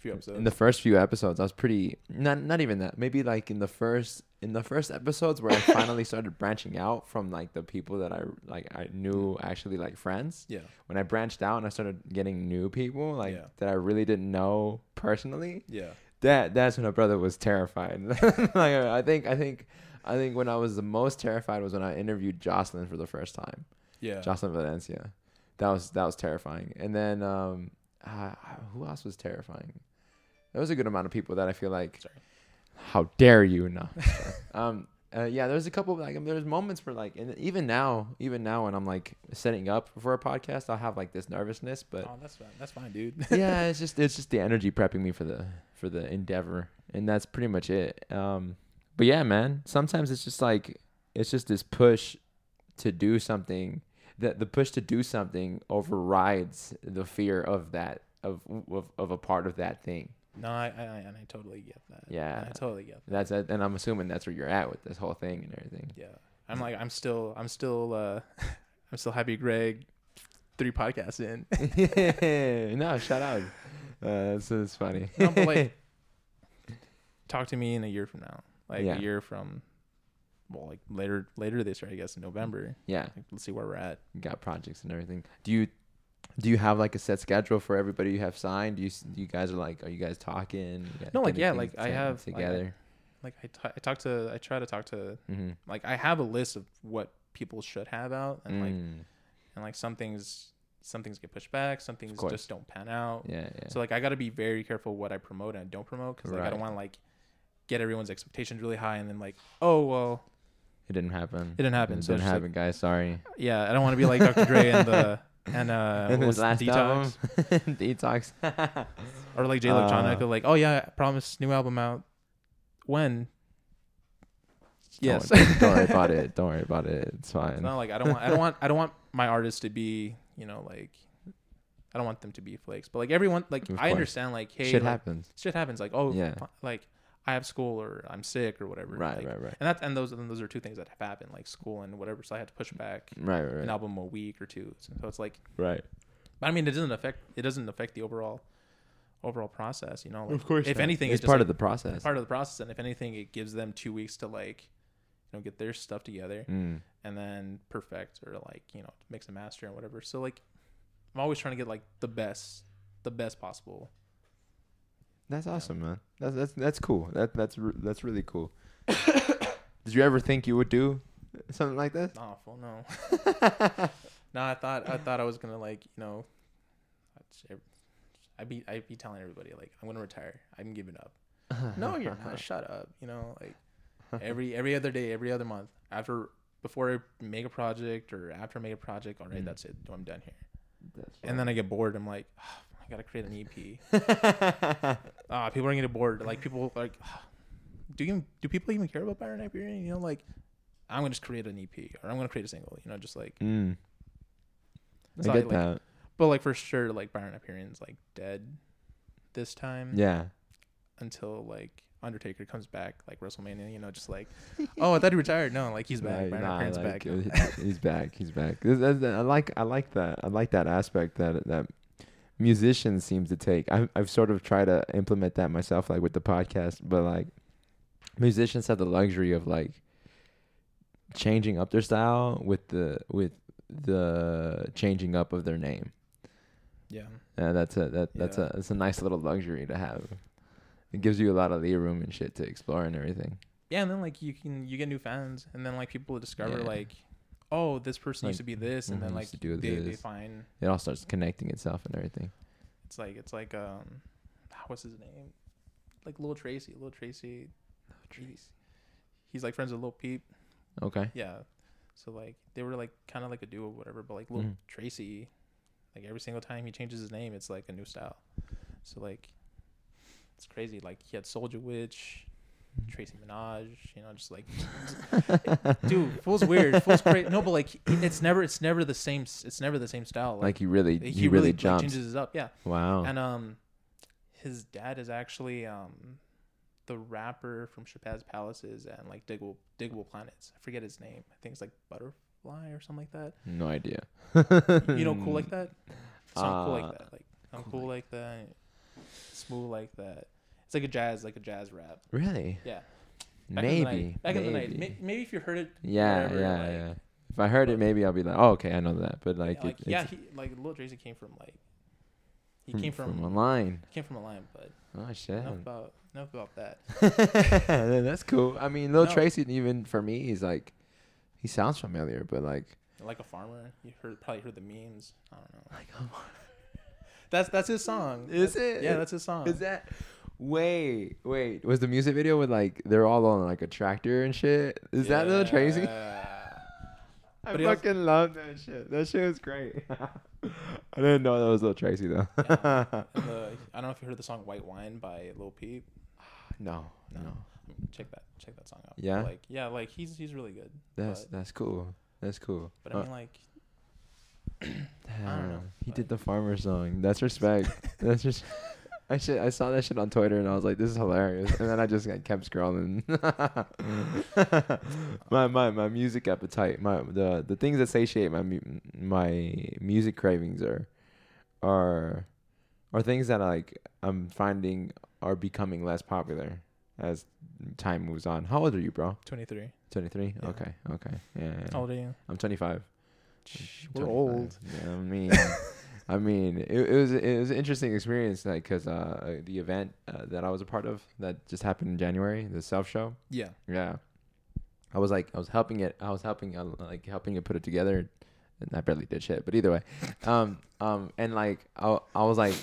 few episodes. in the first few episodes. I was pretty not not even that. Maybe like in the first in the first episodes where I finally started branching out from like the people that I like I knew actually like friends. yeah. When I branched out and I started getting new people like Yeah. that I really didn't know personally. Yeah. That that's when my brother was terrified. like I think I think I think when I was the most terrified was when I interviewed Jocelyn for the first time. Yeah. Jocelyn Valencia. That was that was terrifying. And then um, uh, who else was terrifying? There was a good amount of people that I feel like. Sorry. How dare you? No. um. Uh, yeah, there's a couple like there's moments where like and even now, even now when I'm like setting up for a podcast, I'll have like this nervousness, but oh, that's fine. That's fine, dude. yeah, it's just it's just the energy prepping me for the for the endeavor, and that's pretty much it. Um, but yeah, man, sometimes it's just like it's just this push to do something. That the push to do something overrides the fear of that of of, of a part of that thing. No, I, I and I totally get that. Yeah. I totally get that. That's and I'm assuming that's where you're at with this whole thing and everything. Yeah. I'm like I'm still I'm still uh I'm still happy Greg three podcasts in. no, shout out. Uh, that's, that's funny. No, but like talk to me in a year from now. Like Yeah. a year from well, like later later this year, I guess in November. yeah, Like, let's see where we're at. you got projects and everything. Do you do you have like a set schedule for everybody you have signed? Do you you guys are like are you guys talking? You guys No, like, yeah, like, I have, together. Like I ta- I talk to I try to talk to mm-hmm. like I have a list of what people should have out and like Mm. and like some things some things get pushed back, some things just don't pan out. yeah, yeah. So like I got to be very careful what I promote and don't promote because like I don't want to like get everyone's expectations really high and then like oh well it didn't happen. it didn't happen. It so didn't just, happen, guys. Sorry. yeah, I don't want to be like Dr. Dre and the and uh what was last detox detox. or like Jay Uh, like oh yeah I promise new album out when yes Don't, don't worry about it. Don't worry about it. It's fine. It's not like I don't want I don't want I don't want my artists to be you know like I don't want them to be flakes but like everyone like I understand like hey Shit like, happens. shit happens like oh Yeah. like I have school or I'm sick or whatever Right, like, right, right, and that's and those and those are two things that have happened like school and whatever so I had to push back right, right, right. an album a week or two so, so it's like right. but I mean it doesn't affect it doesn't affect the overall overall process. You know, like, Of course, if not. anything, it's just, part like, of the process. part of the process, and if anything, it gives them two weeks to like, you know, get their stuff together Mm. and then perfect or like you know mix and master and whatever. So like, I'm always trying to get like the best, the best possible. That's awesome, man. That's that's that's cool. That that's re- that's really cool. Did you ever think you would do something like this? Awful, no. no, I thought I thought I was gonna like you know, I'd, be I'd be telling everybody like I'm gonna retire. I'm giving up. No, you're not. Shut up. You know, like every every other day, every other month, after before I make a project or after I make a project, all right, Mm. that's it. I'm done here. And then I get bored. I'm like, I gotta create an EP. Ah, people are getting bored. Like people like, do you do people even care about Byron Hyperion? You know, like I'm gonna just create an EP or I'm gonna create a single. You know, just like. Mm. I get like- that. But like for sure, like Byron Hyperion's like dead this time Yeah. until like Undertaker comes back, like WrestleMania. You know, just like, oh, I thought he retired. No, like he's back. Nah, Byron nah, like, back. uh, he's back. He's back. This- that's- that- I like I like that. I like that aspect that that musicians seems to take. I've I've sort of tried to implement that myself, like with the podcast. But like musicians have the luxury of like changing up their style with the with the changing up of their name. yeah, Uh, that's a that that's Yeah. a it's a nice little luxury to have. It gives you a lot of leeway room and shit to explore and everything. yeah, and then like you can you get new fans, and then like people discover Yeah. like, oh, this person used to be this, and mhm, then like to do they they find It all starts connecting itself and everything. it's like it's like um, what's his name? Like Lil Tracy, Lil Tracy. He's, he's like friends with Lil Peep. Okay. Yeah. So like they were like kind of like a duo, or whatever. But like Lil Mhm. Tracy, like every single time he changes his name, it's like a new style. So like, it's crazy. Like he had Soldier Witch, Tracy Minaj. You know, just like, dude, fool's weird. Fool's crazy. No, but like it's never it's never the same. It's never the same style. Like he really he, he, really, like, jumps. changes it up. Yeah. wow. And um, his dad is actually um, the rapper from Shabazz Palaces and like Digable Digable Planets. I forget his name. I think it's like Butterfly or something like that. no idea. You know, cool like that. Song cool Uh, like that. Like I'm cool, like that. Smooth like that. It's like a jazz, like a jazz rap. Really? Yeah. Back in maybe. night. Back maybe. in the night. May- Maybe if you heard it. yeah, whatever, yeah, like, yeah. If I heard it, maybe I'll be like, oh, okay, I know that. But like, Like, it, yeah, he, like Lil Tracy came from like. He from, came from, from online. came from a line, but Oh shit. enough about enough about that. That's cool. I mean, Lil No. Tracy, even for me, he's like, he sounds familiar, but like, Like a farmer, you heard probably heard the memes. I don't know. like, a farmer. That's that's his song. Is That's- it? Yeah, that's his song. is that? Wait, wait. Was the music video with like they're all on like a tractor and shit? Is that Lil Tracy? Yeah. I But he also- fucking love that shit. That shit was great. I didn't know that was Lil Tracy though. Yeah. The, I don't know if you heard the song "White Wine" by Lil Peep. no, No. no. Check that check that song out. Yeah? Like yeah, like he's he's really good. That's But- that's cool. That's cool. But I Uh, mean like damn, I don't know, He but- did the farmer song. That's respect. That's just. I shit. I saw that shit on Twitter and I was like, "This is hilarious." And then I just like, kept scrolling. my my my music appetite, my the the things that satiate my my music cravings are are are things that like I'm finding are becoming less popular as time moves on. How old are you, bro? 23. 23? Yeah. Okay. Okay. Yeah. yeah. How old are you? I'm 25. We're 25. old. Yeah, I mean, I mean, it, it was it was an interesting experience, like because uh, the event uh, that I was a part of that just happened in January, the self show. Yeah. Yeah, I was like, I was helping it. I was helping, uh, like helping it put it together, and I barely did shit. But either way, um, um, and like I, I was like,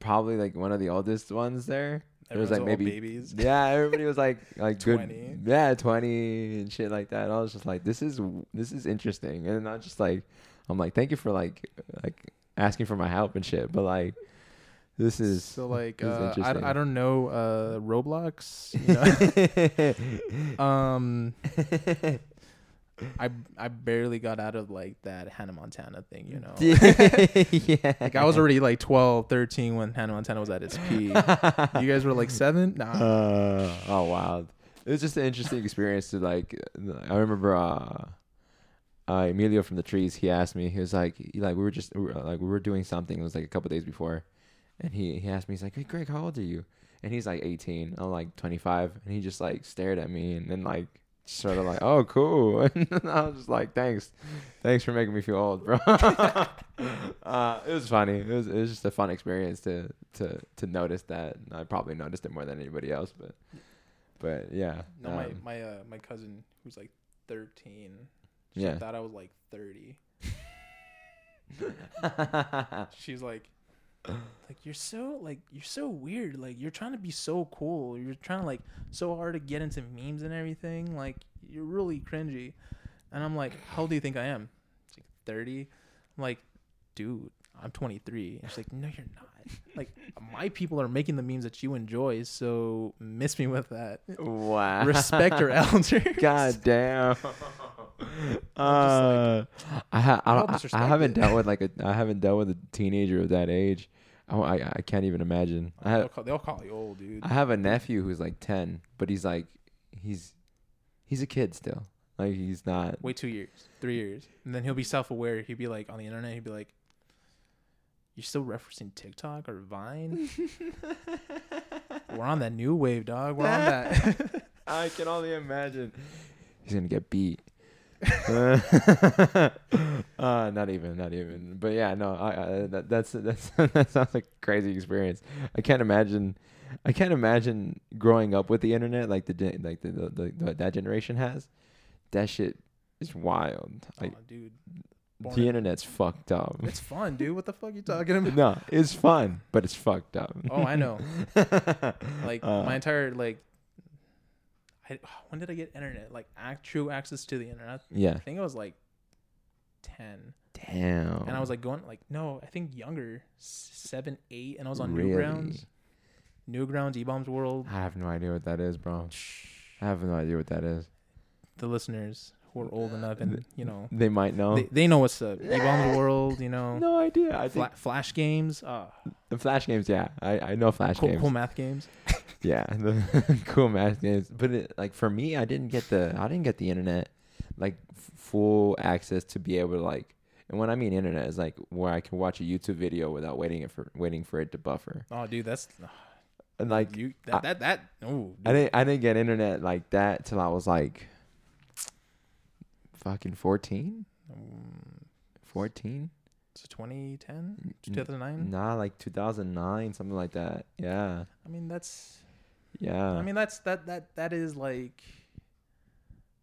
probably like one of the oldest ones there. There was like maybe babies. yeah, everybody was like like 20. good, yeah, twenty and shit like that. I was just like, this is this is interesting, and I just like, I'm like, thank you for like like asking for my help and shit, but like, this is So like is uh, I. I don't know uh Roblox. You know? um I I barely got out of like that Hannah Montana thing, you know. yeah, Like I was already like 12, 13 when Hannah Montana was at its peak. you guys were like 7? Nah. Uh, oh wow, it was just an interesting experience to like. I remember uh, uh, Emilio from the Trees. He asked me. He was like, he, like we were just we were, like we were doing something. It was like a couple days before, and he he asked me, he's like, "Hey, Greg, how old are you?" And he's like 18. I'm like 25, and he just like stared at me, and then like sort of like, "Oh, cool." And I was just like, "Thanks, thanks for making me feel old, bro." uh, it was funny. It was it was just a fun experience to to to notice that. I probably noticed it more than anybody else, but but yeah. No, my um, my uh, my cousin who's like 13. She Yeah. thought I was like 30. She's like, like you're so like you're so weird. Like you're trying to be so cool. You're trying to like so hard to get into memes and everything. Like you're really cringy. And I'm like, how old do you think I am? She's like 30. I'm like, dude, I'm 23. And she's like, no, you're not. Like my people are making the memes that you enjoy. So miss me with that. wow. Respect your elders. God damn. Uh, I, ha- I, I, I haven't dealt with like a I haven't dealt with a teenager of that age. I, I, I can't even imagine. I They'll call, they'll call you old, dude. I have a nephew who's like ten, but he's like he's he's a kid still. Like he's not. Wait two years, three years, and then he'll be self-aware. He'll be like on the internet. He'll be like, "You're still referencing TikTok or Vine? We're on that new wave, dog. We're on that." I can only imagine. He's gonna get beat. uh, not even, not even. But yeah, no, I, I that, that's that's that sounds like a crazy experience. I can't imagine. I can't imagine growing up with the internet like the like the, the, the, the that generation has. That shit is wild. Like Aw, dude, born the in- internet's fucked up. it's fun, dude. What the fuck are you talking about? no, it's fun, but it's fucked up. Oh, I know. Like Uh, my entire like, I, when did I get internet? Like act, true access to the internet. yeah. I think I was like ten, Damn. and I was like going like no, I think younger, seven, eight, and I was on Really? Newgrounds, Newgrounds, E Bombs World. I have no idea what that is, bro. I have no idea what that is. the listeners who are old enough and you know They might know. they, they know what's up. eBaum's World, you know, no idea. I Fla- think Flash games, uh, the Flash games. Yeah, I, I know Flash cool, games. cool math games. Yeah, the cool math games. But it, like for me, I didn't get the I didn't get the internet like f- full access to be able to like. And when I mean internet, is like where I can watch a YouTube video without waiting it for waiting for it to buffer. Oh, dude, that's And like you. I- That that that. Oh, I didn't I didn't get internet like that till I was like fucking 14? Um, 14? so 2010, 2009. Nah, like 2009, something like that. Yeah. I mean, that's. Yeah. I mean, that's that that that is like.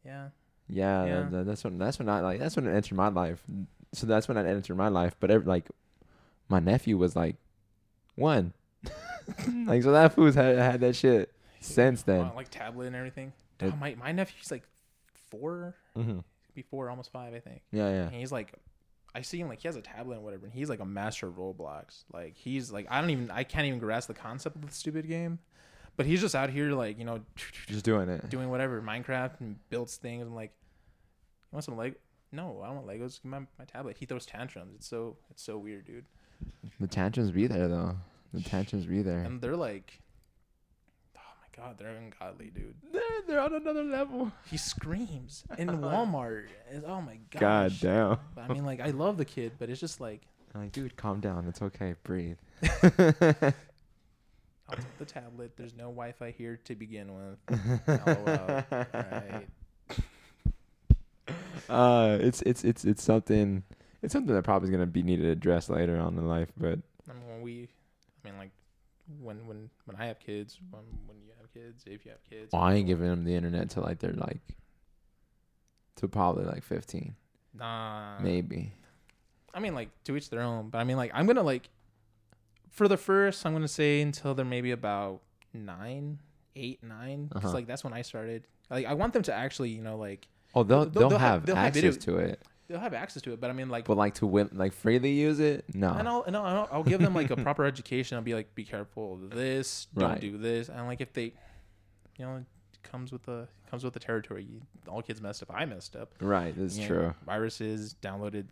Yeah. yeah, yeah. that- that's when that's when I like that's when it entered my life. So that's when I entered my life, but every, like my nephew was like one. like so that fool's had had that shit since then. Wow, like tablet and everything. It- Oh, my my nephew's like four, hmm before almost five, I think. Yeah, yeah. And he's like, I see him like he has a tablet and whatever, and he's like a master of Roblox. Like he's like I don't even I can't even grasp the concept of the stupid game, but he's just out here like you know Just doing it. doing whatever Minecraft and builds things. I'm like, you want some Lego? No, I don't want Legos. Give my, my tablet. He throws tantrums. It's so it's so weird, dude. The tantrums be there though. The tantrums be there. And they're like, god, they're ungodly, dude. They're they're on another level. He screams in Walmart. It's- oh my gosh. God damn. I mean, like I love the kid, but it's just like I'm like, dude, calm down. It's okay. Breathe. I'll take the tablet. There's no Wi-Fi here to begin with. LOL. Alright. uh, it's it's it's it's something. It's something that probably is gonna be needed addressed later on in life, but I mean, when we, I mean, like when when when I have kids, when when you have kids, if you have kids. well, I ain't giving them the internet till like they're like, to probably like 15, Nah. maybe. I mean, like to each their own. But I mean, like I'm gonna like, for the first, I'm gonna say until they're maybe about nine, eight, nine, because Uh-huh. like that's when I started. Like I want them to actually, you know, like Oh, they'll They'll- they'll, they'll have- have, they'll access video- to it, they'll have access to it. But I mean, like but like to win, like freely use it, no. And I'll, and I'll, I'll give them like a proper education. I'll be like, be careful of this. Don't Right. do this. And like, if they, you know, it comes with the comes with the territory. All kids messed up. I messed up. Right, that's You know, true. Viruses downloaded,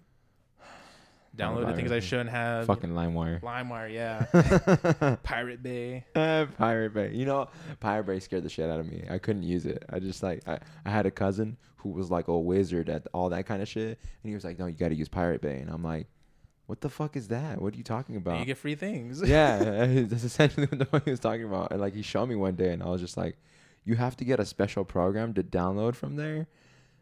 Downloaded things I shouldn't have. Fucking LimeWire. LimeWire, yeah. Pirate Bay. Uh, Pirate Bay. You know, Pirate Bay scared the shit out of me. I couldn't use it. I just like I, I had a cousin who was like a wizard at all that kind of shit, and he was like, "No, you got to use Pirate Bay," and I'm like, what the fuck is that? What are you talking about? you get free things. yeah, that's essentially what the fuck he was talking about. And like he showed me one day, and I was just like, "You have to get a special program to download from there."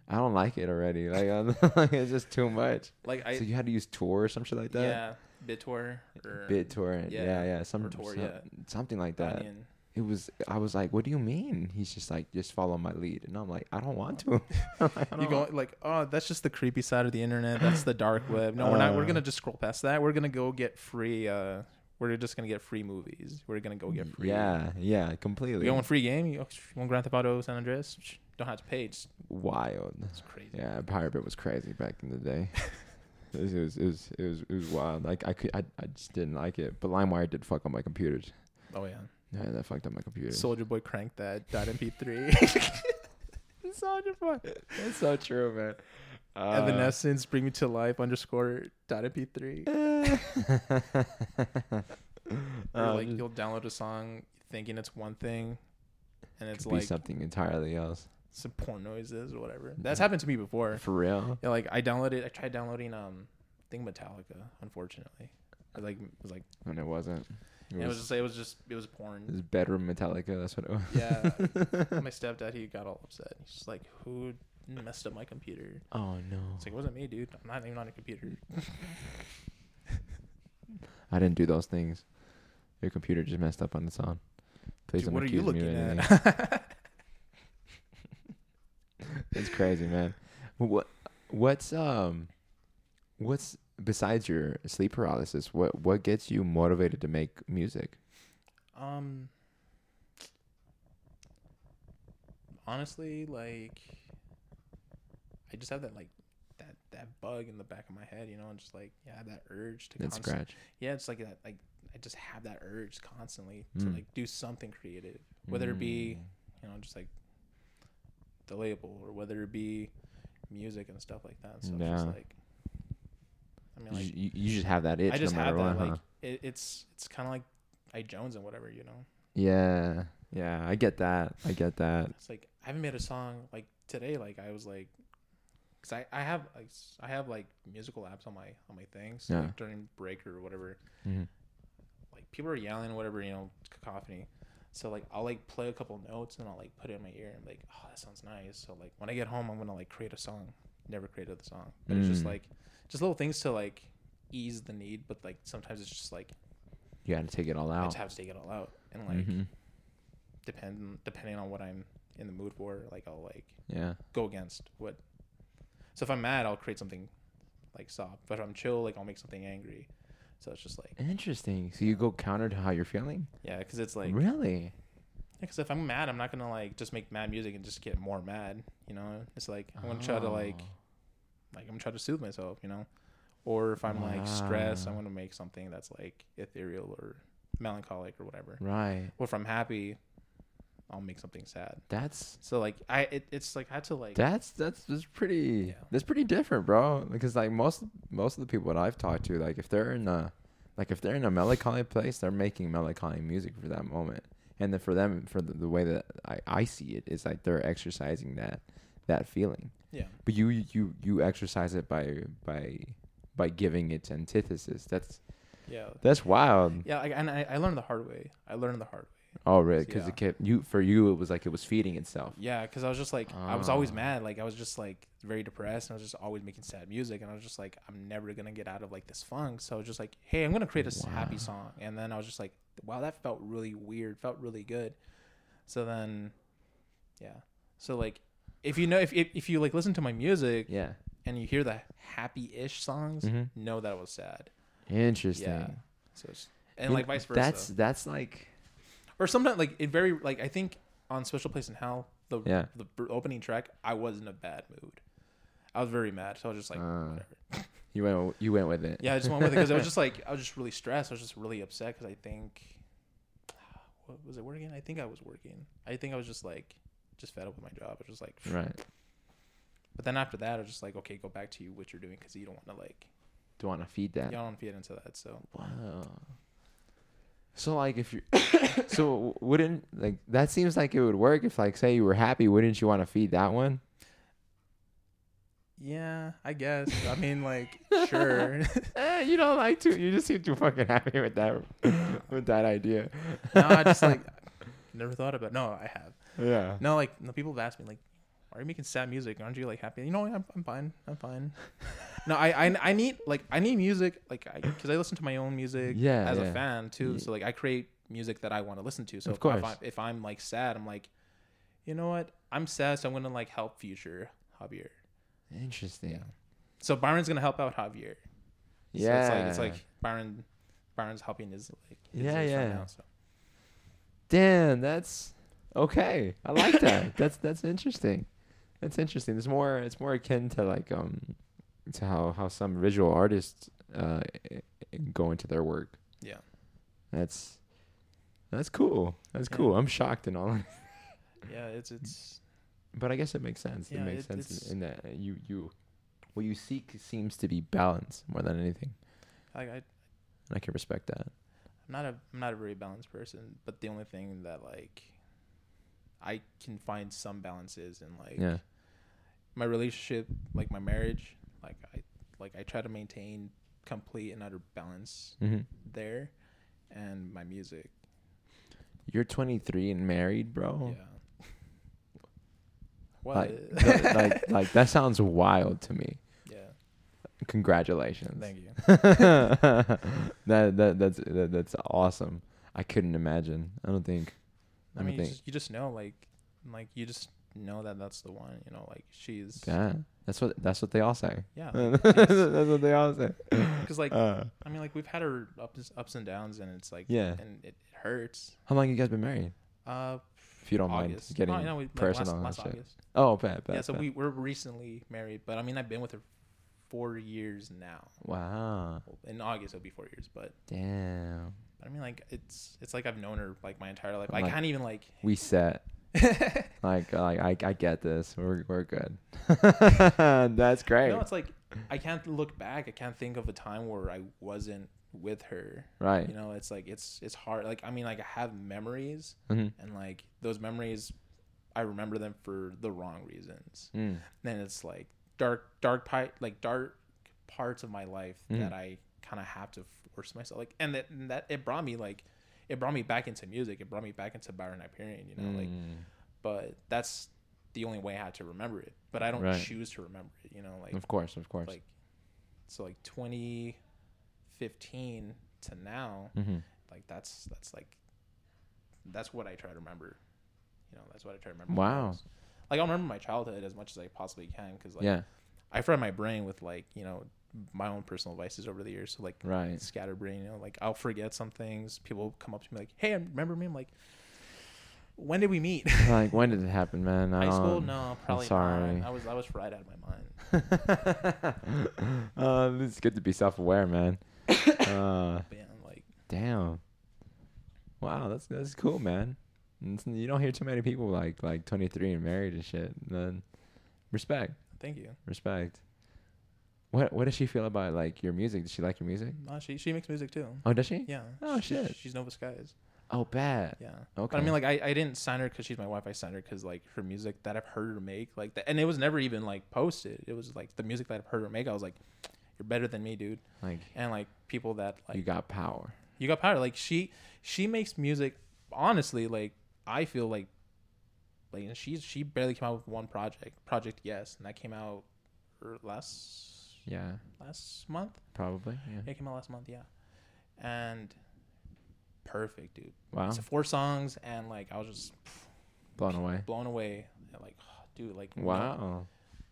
I don't like it already. Like, I'm, like it's just too much. like I so you had to use Tor or something like that. yeah, BitTor or BitTorrent. yeah, Yeah, yeah, some, or Tor, some- yeah. something like that. Onion. It was. I was like, "What do you mean?" He's just like, "Just follow my lead," and I'm like, "I don't want to." I'm like, You don't go like, oh, that's just the creepy side of the internet. That's the dark web. No, we're not. We're Uh. gonna just scroll past that. We're gonna go get free. uh We're just gonna get free movies. We're gonna go get free. Yeah, yeah, completely. You want free game? You want Grand Theft Auto San Andreas? Don't have to pay. Just, Wild. it's crazy. Yeah, Pirate Bit was crazy back in the day. it, was, it was it was it was it was wild. Like I could I, I just didn't like it. But LimeWire did fuck on my computers. Oh yeah. Yeah, that fucked up my computer. Soulja Boy cranked that dot MP3. Soulja Boy. That's so true, man. Uh, Evanescence, bring me to life underscore dot MP3. Or uh, like you'll download a song thinking it's one thing, and it's like something entirely else. some porn noises or whatever. That's happened to me before. For real. Yeah, like I downloaded. I tried downloading um, thing Metallica. Unfortunately, it like it was like And it wasn't. It it was was, just it was just it was porn. it was bedroom Metallica. That's what it was. Yeah, my stepdad he got all upset. He's just like, "Who messed up my computer?" Oh no. It's like, "It wasn't me, dude. I'm not even on a computer." I didn't do those things. Your computer just messed up on its own. Please Dude, don't what are you accuse me looking of anything. at? It's crazy, man. What what's um what's besides your sleep paralysis, what what gets you motivated to make music? um, honestly, like, I just have that like that that bug in the back of my head, you know, and just like yeah, that urge to That constant- scratch. yeah, it's like that. Like I just have that urge constantly to Mm. like do something creative, whether it be Mm. you know just like the label or whether it be music and stuff like that. So it's Yeah. just like I mean, you, like you, you just have that itch I just no have matter that. what, Like huh? it, it's it's kind of like I Jones and whatever, you know. Yeah. Yeah, I get that. I get that. It's like I haven't made a song like today. Like I was like, cause I, I have like I have like musical apps on my on my things Yeah. like, during break or whatever. hmm Like people are yelling, whatever you know, cacophony. So like I'll like play a couple notes and I'll like put it in my ear and like, oh that sounds nice. So like when I get home, I'm gonna like create a song. Never created the song, but it's just Mm. like just little things to like ease the need. But like sometimes it's just like You got to take it all out. I just have to take it all out and like Mhm. depend depending on what I'm in the mood for. Like I'll like Yeah. go against what. So if I'm mad, I'll create something like soft. But if I'm chill, like I'll make something angry. So it's just like Interesting. So you go counter to how you're feeling? yeah, because it's like really? because if I'm mad, I'm not gonna like just make mad music and just get more mad. You know, it's like I'm gonna try to oh. like Oh. like I'm gonna try to soothe myself. You know, or if I'm like stressed, I'm Wow. gonna make something that's like ethereal or melancholic or whatever. Right. Or if I'm happy, I'll make something sad. That's So like I, it, it's like I had to like That's that's that's pretty Yeah. that's pretty different, bro. Because like most most of the people that I've talked to, like if they're in a like if they're in a melancholy place, they're making melancholy music for that moment. And then for them, for the, the way that I, I see it, is like they're exercising that that feeling. yeah. But you you you exercise it by by by giving its antithesis. That's Yeah. that's wild. Yeah, I, and I, I learned the hard way. I learned the hard way. Oh, really? Because Yeah. it kept you for you. It was like it was feeding itself. Yeah, because I was just like, I was always Ah. mad. Like I was just like very depressed, and I was just always making sad music, and I was just like, I'm never gonna get out of like this funk. So I was just like, hey, I'm gonna create a s- happy song, and then I was just like, wow, that felt really weird, felt really good. So then, yeah. So like, if you know, if if, if you like listen to my music Yeah. and you hear the happy-ish songs, Mhm. know that it was sad. Interesting. Yeah. So it's, and like vice versa. That's that's like or sometimes like it very like I think on Special Place in Hell, the Yeah. the opening track, I was in a bad mood. I was very mad, so I was just like, Uh, whatever. you went you went with it. yeah, I just went with it because I was just like, I was just really stressed. I was just really upset because I think, what was it working? I think I was working. I think I was just like, just fed up with my job. I was just like, right. but then after that, I was just like, okay, go back to you what you're doing because you don't want to like, Do want to feed that. you don't want to get into that. So Wow. So like if you so wouldn't like that seems like it would work if like say you were happy wouldn't you want to feed that one? Yeah, I guess. I mean, like, sure. Eh, you don't like to. You just seem too fucking happy with that with that idea. no, I just like never thought about. It. No, I have. yeah. No, like no, people have asked me like, "Why are you making sad music? Aren't you like happy?" You know, I'm, I'm fine. I'm fine. no, I, I I need like I need music like because I listen to my own music Yeah, as yeah. a fan too. Ye- So like I create music that I want to listen to. So Of if, course. if, I, if I'm like sad, I'm like, you know what? I'm sad, so I'm gonna like help future Javier. Interesting. So Byron's gonna help out Javier. So Yeah. it's like it's like Byron Byron's helping his like his, Yeah, yeah. Now, so. Damn, that's okay. I like that. that's that's interesting. That's interesting. It's more it's more akin to like um to how how some visual artists uh go into their work. Yeah. That's that's cool. That's Yeah. cool. I'm shocked and all. Yeah, it's it's But I guess it makes sense. Yeah, it makes it- sense in, in that you you what you seek seems to be balance more than anything. I, I And I can respect that. I'm not a I'm not a very balanced person, but the only thing that like I can find some balances in like Yeah. my relationship, like my marriage, like I like I try to maintain complete and utter balance hmm there, and my music. You're 23 and married, bro. Yeah. What? Like, th- like, like that sounds wild to me. yeah. Congratulations. Thank you. that that that's that, that's awesome. I couldn't imagine. I don't think. I mean, you just, you just know, like, like you just know that that's the one. You know, like she's Yeah, that's what that's what they all say. yeah. that's what they all say. Because like Uh, I mean, like we've had our ups ups and downs, and it's like Yeah. and it hurts. how long you guys been married? Uh, If you don't August. mind getting no, no, we, like, personal last, last. August. Oh, bad, bad. yeah, so bad. we we're recently married, but I mean, I've been with her four years now. Wow. In August it'll be four years, but Damn. I mean, like it's it's like I've known her like my entire life. I'm I like- can't even like. We set. Like, like I, I get this. We're, we're good. That's great. no, it's like I can't look back. I can't think of a time where I wasn't with her. right. You know, it's like it's it's hard. Like I mean, like I have memories, Mhm. and like those memories, I remember them for the wrong reasons. Mm. Then it's like dark, dark pi- like dark parts of my life Mhm. that I kind of have to force myself. Like, and that and that it brought me like, it brought me back into music. It brought me back into Byron Hyperion. You know, like, Mm. but that's the only way I had to remember it. But I don't Right. choose to remember it. You know, like of course, of course. like so like 2015 to now hmm like that's that's like that's what i try to remember you know that's what i try to remember Wow. like i'll remember my childhood as much as i possibly can because like yeah. i fried my brain with like you know my own personal vices over the years so like Right. scatterbrain you know like i'll forget some things people come up to me like hey remember me i'm like when did we meet like when did it happen, man? High school don't- no probably sorry. not i was i was fried out of my mind uh, it's good to be self-aware, man. Uh, yeah like damn. Wow, that's that's cool, man. It's- you don't hear too many people like like 23 and married and shit. And then respect, thank you respect. What what does she feel about like your music? Does she like your music? no, she she makes music too Oh, does she? yeah Oh, she- shit. she's nova skies Oh, bad. Yeah. Okay. But I mean, like, I, I didn't sign her because she's my wife. I signed her because, like, her music that I've heard her make, like, that, and it was never even, like, posted. It was, like, the music that I've heard her make. I was like, you're better than me, dude. like And, like, people that, like, you got power. you got power. Like, she, she makes music, honestly, like, I feel like, like, and she's, she barely came out with one project, Project Yes, and that came out er, last, Yeah, last month. probably. Yeah. It came out last month, yeah. And perfect, dude. Wow. It's four songs, and, like, I was just, Blown away. blown away. And like, dude, like no- Wow.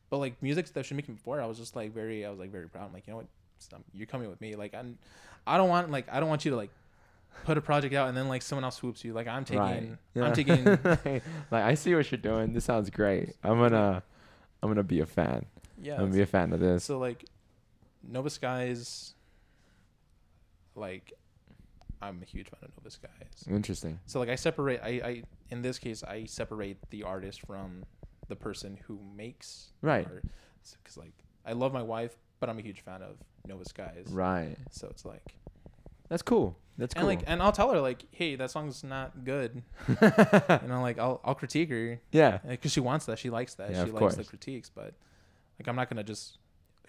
But like music that she making before, I was just like very, I was like very proud. I'm like, you know what, Stop. you're coming with me. Like I'm, I don't want like I don't want you to like put a project out and then like someone else swoops you. Like I'm taking, Right. Yeah. I'm taking. like I see what you're doing. This sounds great. I'm gonna I'm gonna be a fan. Yeah. I'm gonna be a fan of this. So like, Nova Skies. Like, I'm a huge fan of Nova Skies. Interesting. So like I separate. I, I in this case I separate the artist from the person who makes Right. Because like I love my wife, but I'm a huge fan of Nova Skies. Right. So it's like That's cool. That's cool. and like and I'll tell her like, hey, that song's not good. you know, like I'll I'll critique her yeah. Uh, because she wants that. She likes that. Yeah, she likes the critiques, but Like I'm not gonna just,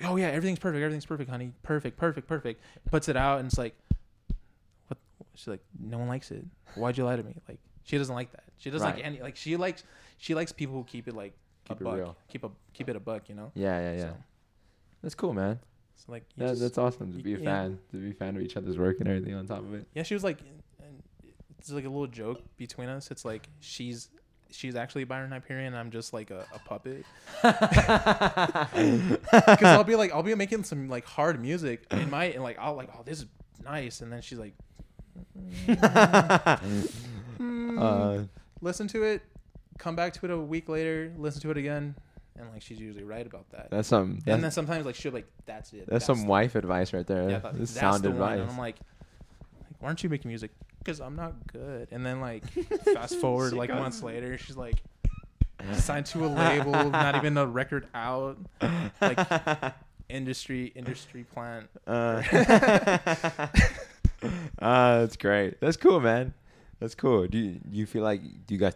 oh yeah, everything's perfect, everything's perfect, honey, perfect, perfect, perfect. Puts it out and it's like, what? She's like, no one likes it. Why'd you lie to me? Like she doesn't like that. She doesn't like any like she likes she likes people who keep it like Keep a it buck, real. keep a keep it a buck, you know. Yeah, yeah, yeah. So, That's cool, man. so like That, just- that's awesome to be a yeah. fan, to be a fan of each other's work and everything on top of it. Yeah, she was like, and it's like a little joke between us. It's like she's she's actually Byron Hyperion. I'm just like a, a puppet. Because I'll be like, I'll be making some like hard music in my and like I'll like, oh, this is nice, and then she's like, "Hmm, uh, listen to it, come back to it a week later, listen to it again, and like she's usually right about that. that's some. and then sometimes like she'll be like, that's it. that's some the- wife advice right there. Yeah, that- that's that's sound the one. advice. And I'm like, like, why aren't you making music? Because I'm not good. And then like, fast forward like goes- months later, she's like, signed to a label, not even a record out, like industry industry plant. Uh, uh, that's great. That's cool, man. That's cool. Do you, do you feel like do you guys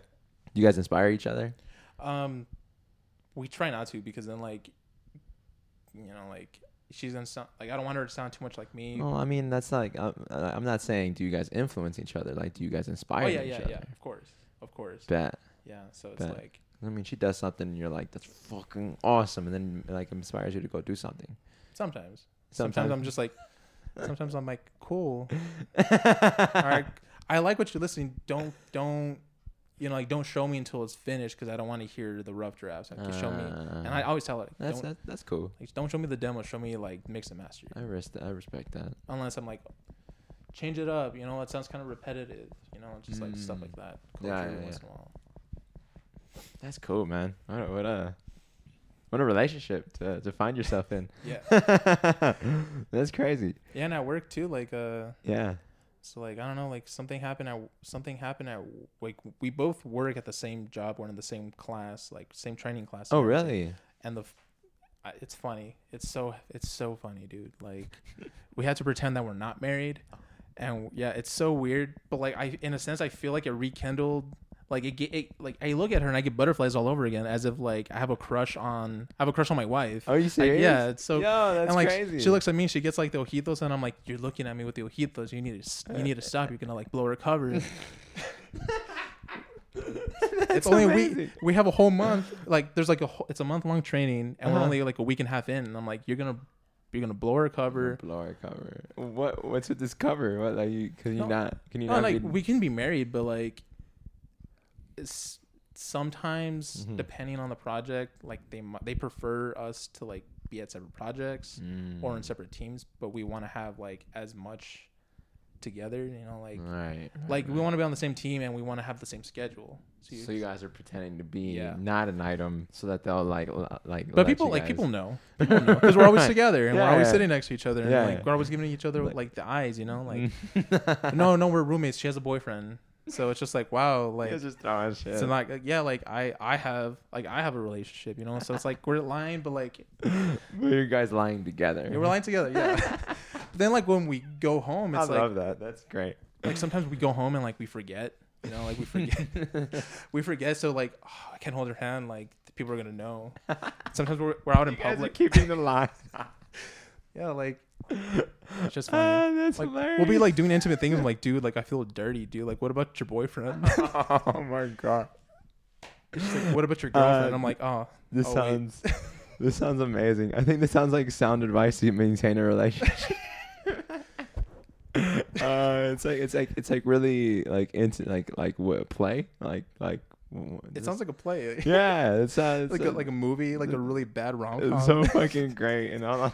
do you guys inspire each other? Um, we try not to because then like, you know, like she's gonna sound like I don't want her to sound too much like me. Well, I mean, that's like I'm, I'm not saying do you guys influence each other. Like, do you guys inspire oh yeah, each yeah, other? yeah. Of course, of course. Bet. Yeah. So it's Bet. like I mean, she does something, and you're like, "That's fucking awesome," and then like inspires you to go do something. sometimes. Sometimes. Sometimes I'm just like, sometimes I'm like, cool. All right, I like what you're listening. Don't don't you know like don't show me until it's finished because I don't want to hear the rough drafts. Like, just show me, and I Uh, always tell it. like, that's that, that's cool. like, don't show me the demo. Show me like mix and master. I rest I respect that. Unless I'm like, change it up. You know, it sounds kind of repetitive. You know, just like stuff Mm. like that. Yeah, yeah, yeah. in a while. That's cool, man. What a what a, what a relationship to to find yourself in. Yeah, that's crazy. yeah, and at work too. Like uh, Yeah. So like I don't know, like something happened at something happened at like we both work at the same job. We're in the same class, like same training class. Oh, really? and the it's funny it's so it's so funny dude like we had to pretend that we're not married and yeah it's so weird but like i in a sense i feel like it rekindled like it, it like i look at her and i get butterflies all over again as if like i have a crush on i have a crush on my wife Are you Like, serious? yeah it's so Yo, that's and like crazy. she looks at me she gets like the ojitos and i'm like you're looking at me with the ojitos you need to you need to stop you're gonna like blow her cover it's only a week. We have a whole month. Like there's like a whole, it's a month long training, and we're Uh-huh. only like a week and a half in. And I'm like, you're gonna you're gonna blow her cover. Blower cover. What what's with this cover? What like you? Cause you No. not? Can you No, not? like be- we can be married, but like, sometimes Mhm. depending on the project, like they they prefer us to like be at separate projects or in Mm. separate teams, but we want to have like as much together. You know, like right. like we want to be on the same team and we want to have the same schedule. So you, So you guys are pretending to be Yeah. not an item, so that they'll like like. But people like people know because we're always together and Yeah, we're always yeah. sitting next to each other and Yeah, like we're always giving each other Like- like the eyes, you know, like Mm. no, no, we're roommates. She has a boyfriend, so it's just like wow, like guys just throwing shit. so like like, yeah, like I I have like I have a relationship, you know, so it's like we're lying, but like you guys lying together. yeah, we're lying together, yeah. but then like when we go home, I it's like I love that. That's great. like sometimes we go home and like we forget, you know, like we forget, we forget. So like oh, I can't hold her hand, like people are gonna know. Sometimes we're we're out in you are public, keeping the line. yeah, like it's just Ah, funny. that's like hilarious. we'll be like doing intimate things. I'm like, dude, like I feel dirty, dude. Like, what about your boyfriend? oh my god. She's like, what about your girlfriend? Uh, I'm like, oh, This Oh, sounds. this sounds amazing. I think this sounds like sound advice to maintain a relationship. uh, it's like it's like it's like really like into like like what play like like. it this- sounds like a play. yeah. It sounds like a, like a movie, like a really bad rom com. It's so fucking great and all.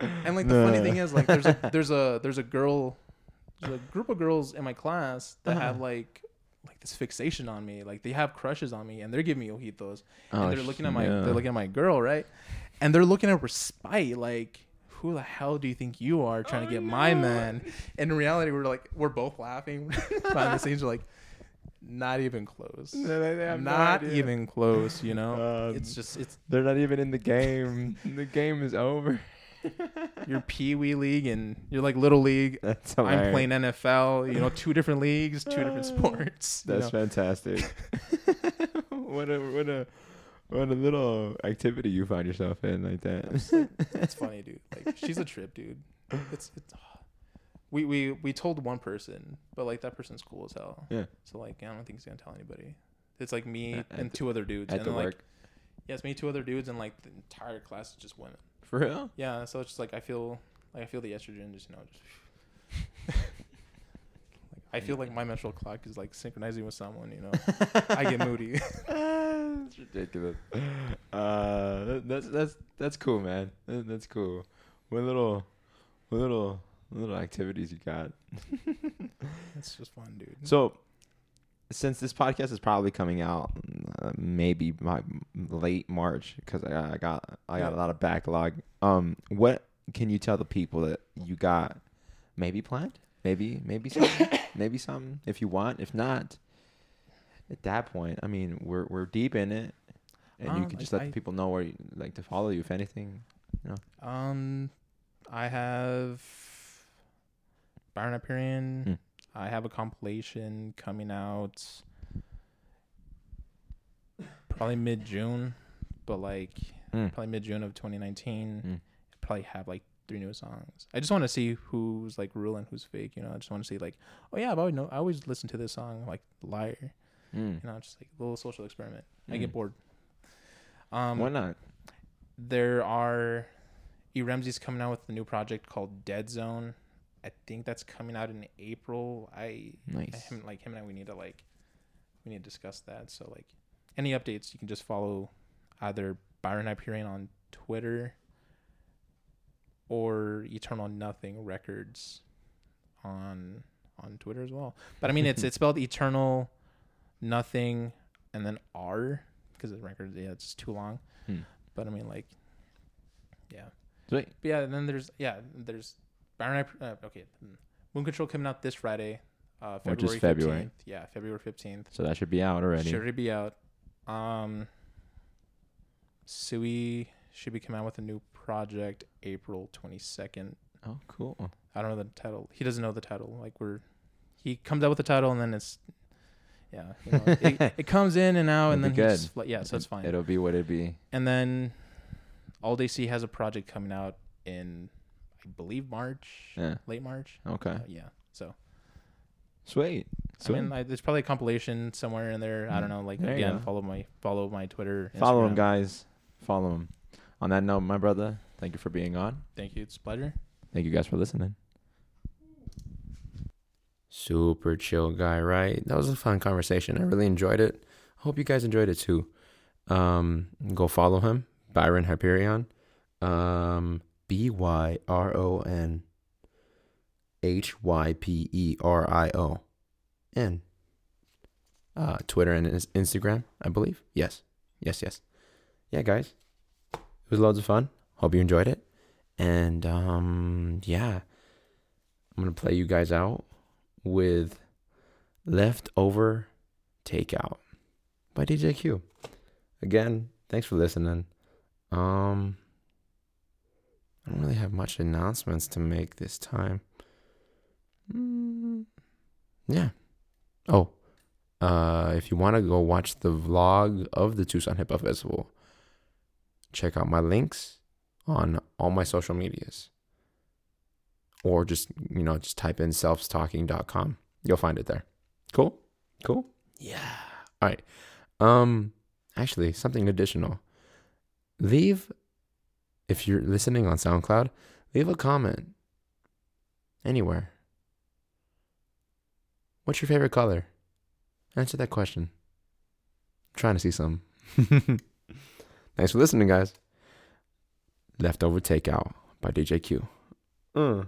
And like the funny thing is, like there's a there's a there's a girl, there's a group of girls in my class that Uh-huh. have like like this fixation on me. Like they have crushes on me, and they're giving me ojitos, Oh, and they're looking at my yeah. they're looking at my girl, right? And they're looking at her with spite, like. Who the hell do you think you are trying Oh, to get my man? And in reality, we're like, we're both laughing behind the scenes. We're like, not even close. No, they- they have no not idea. even close. You know, Um, it's just it's They're not even in the game. the game is over. your pee wee league and you're like little league. That's I'm playing NFL. You know, two different leagues, two different sports. you That's know. fantastic. what a what a what a little activity you find yourself in like that. That's funny, dude. Like she's a trip, dude. It's it's. We we we told one person, but like that person's cool as hell. Yeah. So like I don't think he's gonna tell anybody. It's like me At- and the- two other dudes, At and the like work. yeah, me, two other dudes, and like the entire class is just women. For real? Yeah, so it's just like I feel like I feel the estrogen just you know just. like, I feel like my menstrual clock is like synchronizing with someone, you know. I get moody. That's ridiculous. Uh, that, that's that's that's cool, man. That, that's cool. What little, what little, little activities you got? it's just fun, dude. So, since this podcast is probably coming out uh, maybe my late March because I, got- I got I got a lot of backlog. Um, what can you tell the people that you got maybe planned? Maybe maybe something, maybe something if you want. If not, at that point, I mean, we're we're deep in it, and you Um, can I- just let I- the people know where you like to follow you if anything. Um, I have Byron Hyperion. Hmm. I have a compilation coming out probably mid June, but like Mm. probably mid June of 2019. Mm. Probably have like three new songs. I just want to see who's like real and who's fake. You know, I just want to see like, oh yeah, I've always know I always listen to this song like Liar. Mm. You know, just like a little social experiment. I get Mm. bored. Um, Why not? there are E Ramsey's coming out with a new project called Dead Zone. I think that's coming out in April. I, I Nice. him like him and I we need to like we need to discuss that. So like any updates you can just follow either Byron Hyperion on Twitter or Eternal Nothing Records on on Twitter as well. But I mean it's it's spelled Eternal Nothing and then R because the record yeah it's too long. Hmm. But I mean like yeah. Sweet. But yeah, and then there's yeah, there's Byron. Hyp- Uh, okay, hmm. Moon Control coming out this Friday, uh, February Which is February. 15th. Yeah, February fifteenth. So that should be out already. Should be out. Um, Sui should be coming out with a new project April twenty second. Oh, cool. I don't know the title. He doesn't know the title. Like we're, he comes out with the title and then it's, yeah, you know, it, it comes in and out and then be he good. just, yeah, so it's fine. It'll be what it be. And then Aldi C has a project coming out in, I believe March, Yeah. late March. Okay. Uh, yeah. So Sweet. Sweet. I mean, I, there's probably a compilation somewhere in there. I don't Mm. know. Like There again, follow my follow my Twitter. Follow him, guys. Follow him. On that note, my brother, thank you for being on. Thank you. It's a pleasure. Thank you guys for listening. Super chill guy, right? That was a fun conversation. I really enjoyed it. I hope you guys enjoyed it too. Um, go follow him, Byron Hyperion. Um, B Y R O N H Y P E R I O N. Uh, Twitter and Instagram, I believe. Yes, yes, yes. Yeah, guys, it was loads of fun. Hope you enjoyed it. And um, yeah, I'm gonna play you guys out with Leftover Takeout by DJ Q. Again, thanks for listening. Um I don't really have much announcements to make this time. Mm, yeah. Oh, uh if you want to go watch the vlog of the Tucson Hip Hop Festival, check out my links on all my social medias. Or just you know just type in selfstalking.com you'll find it there. Cool? Cool? Yeah. All right. Um actually something additional. Leave if you're listening on soundcloud leave a comment anywhere. What's your favorite color? Answer that question. I'm trying to see some. Thanks for listening guys. Leftover takeout by dj q. Uh.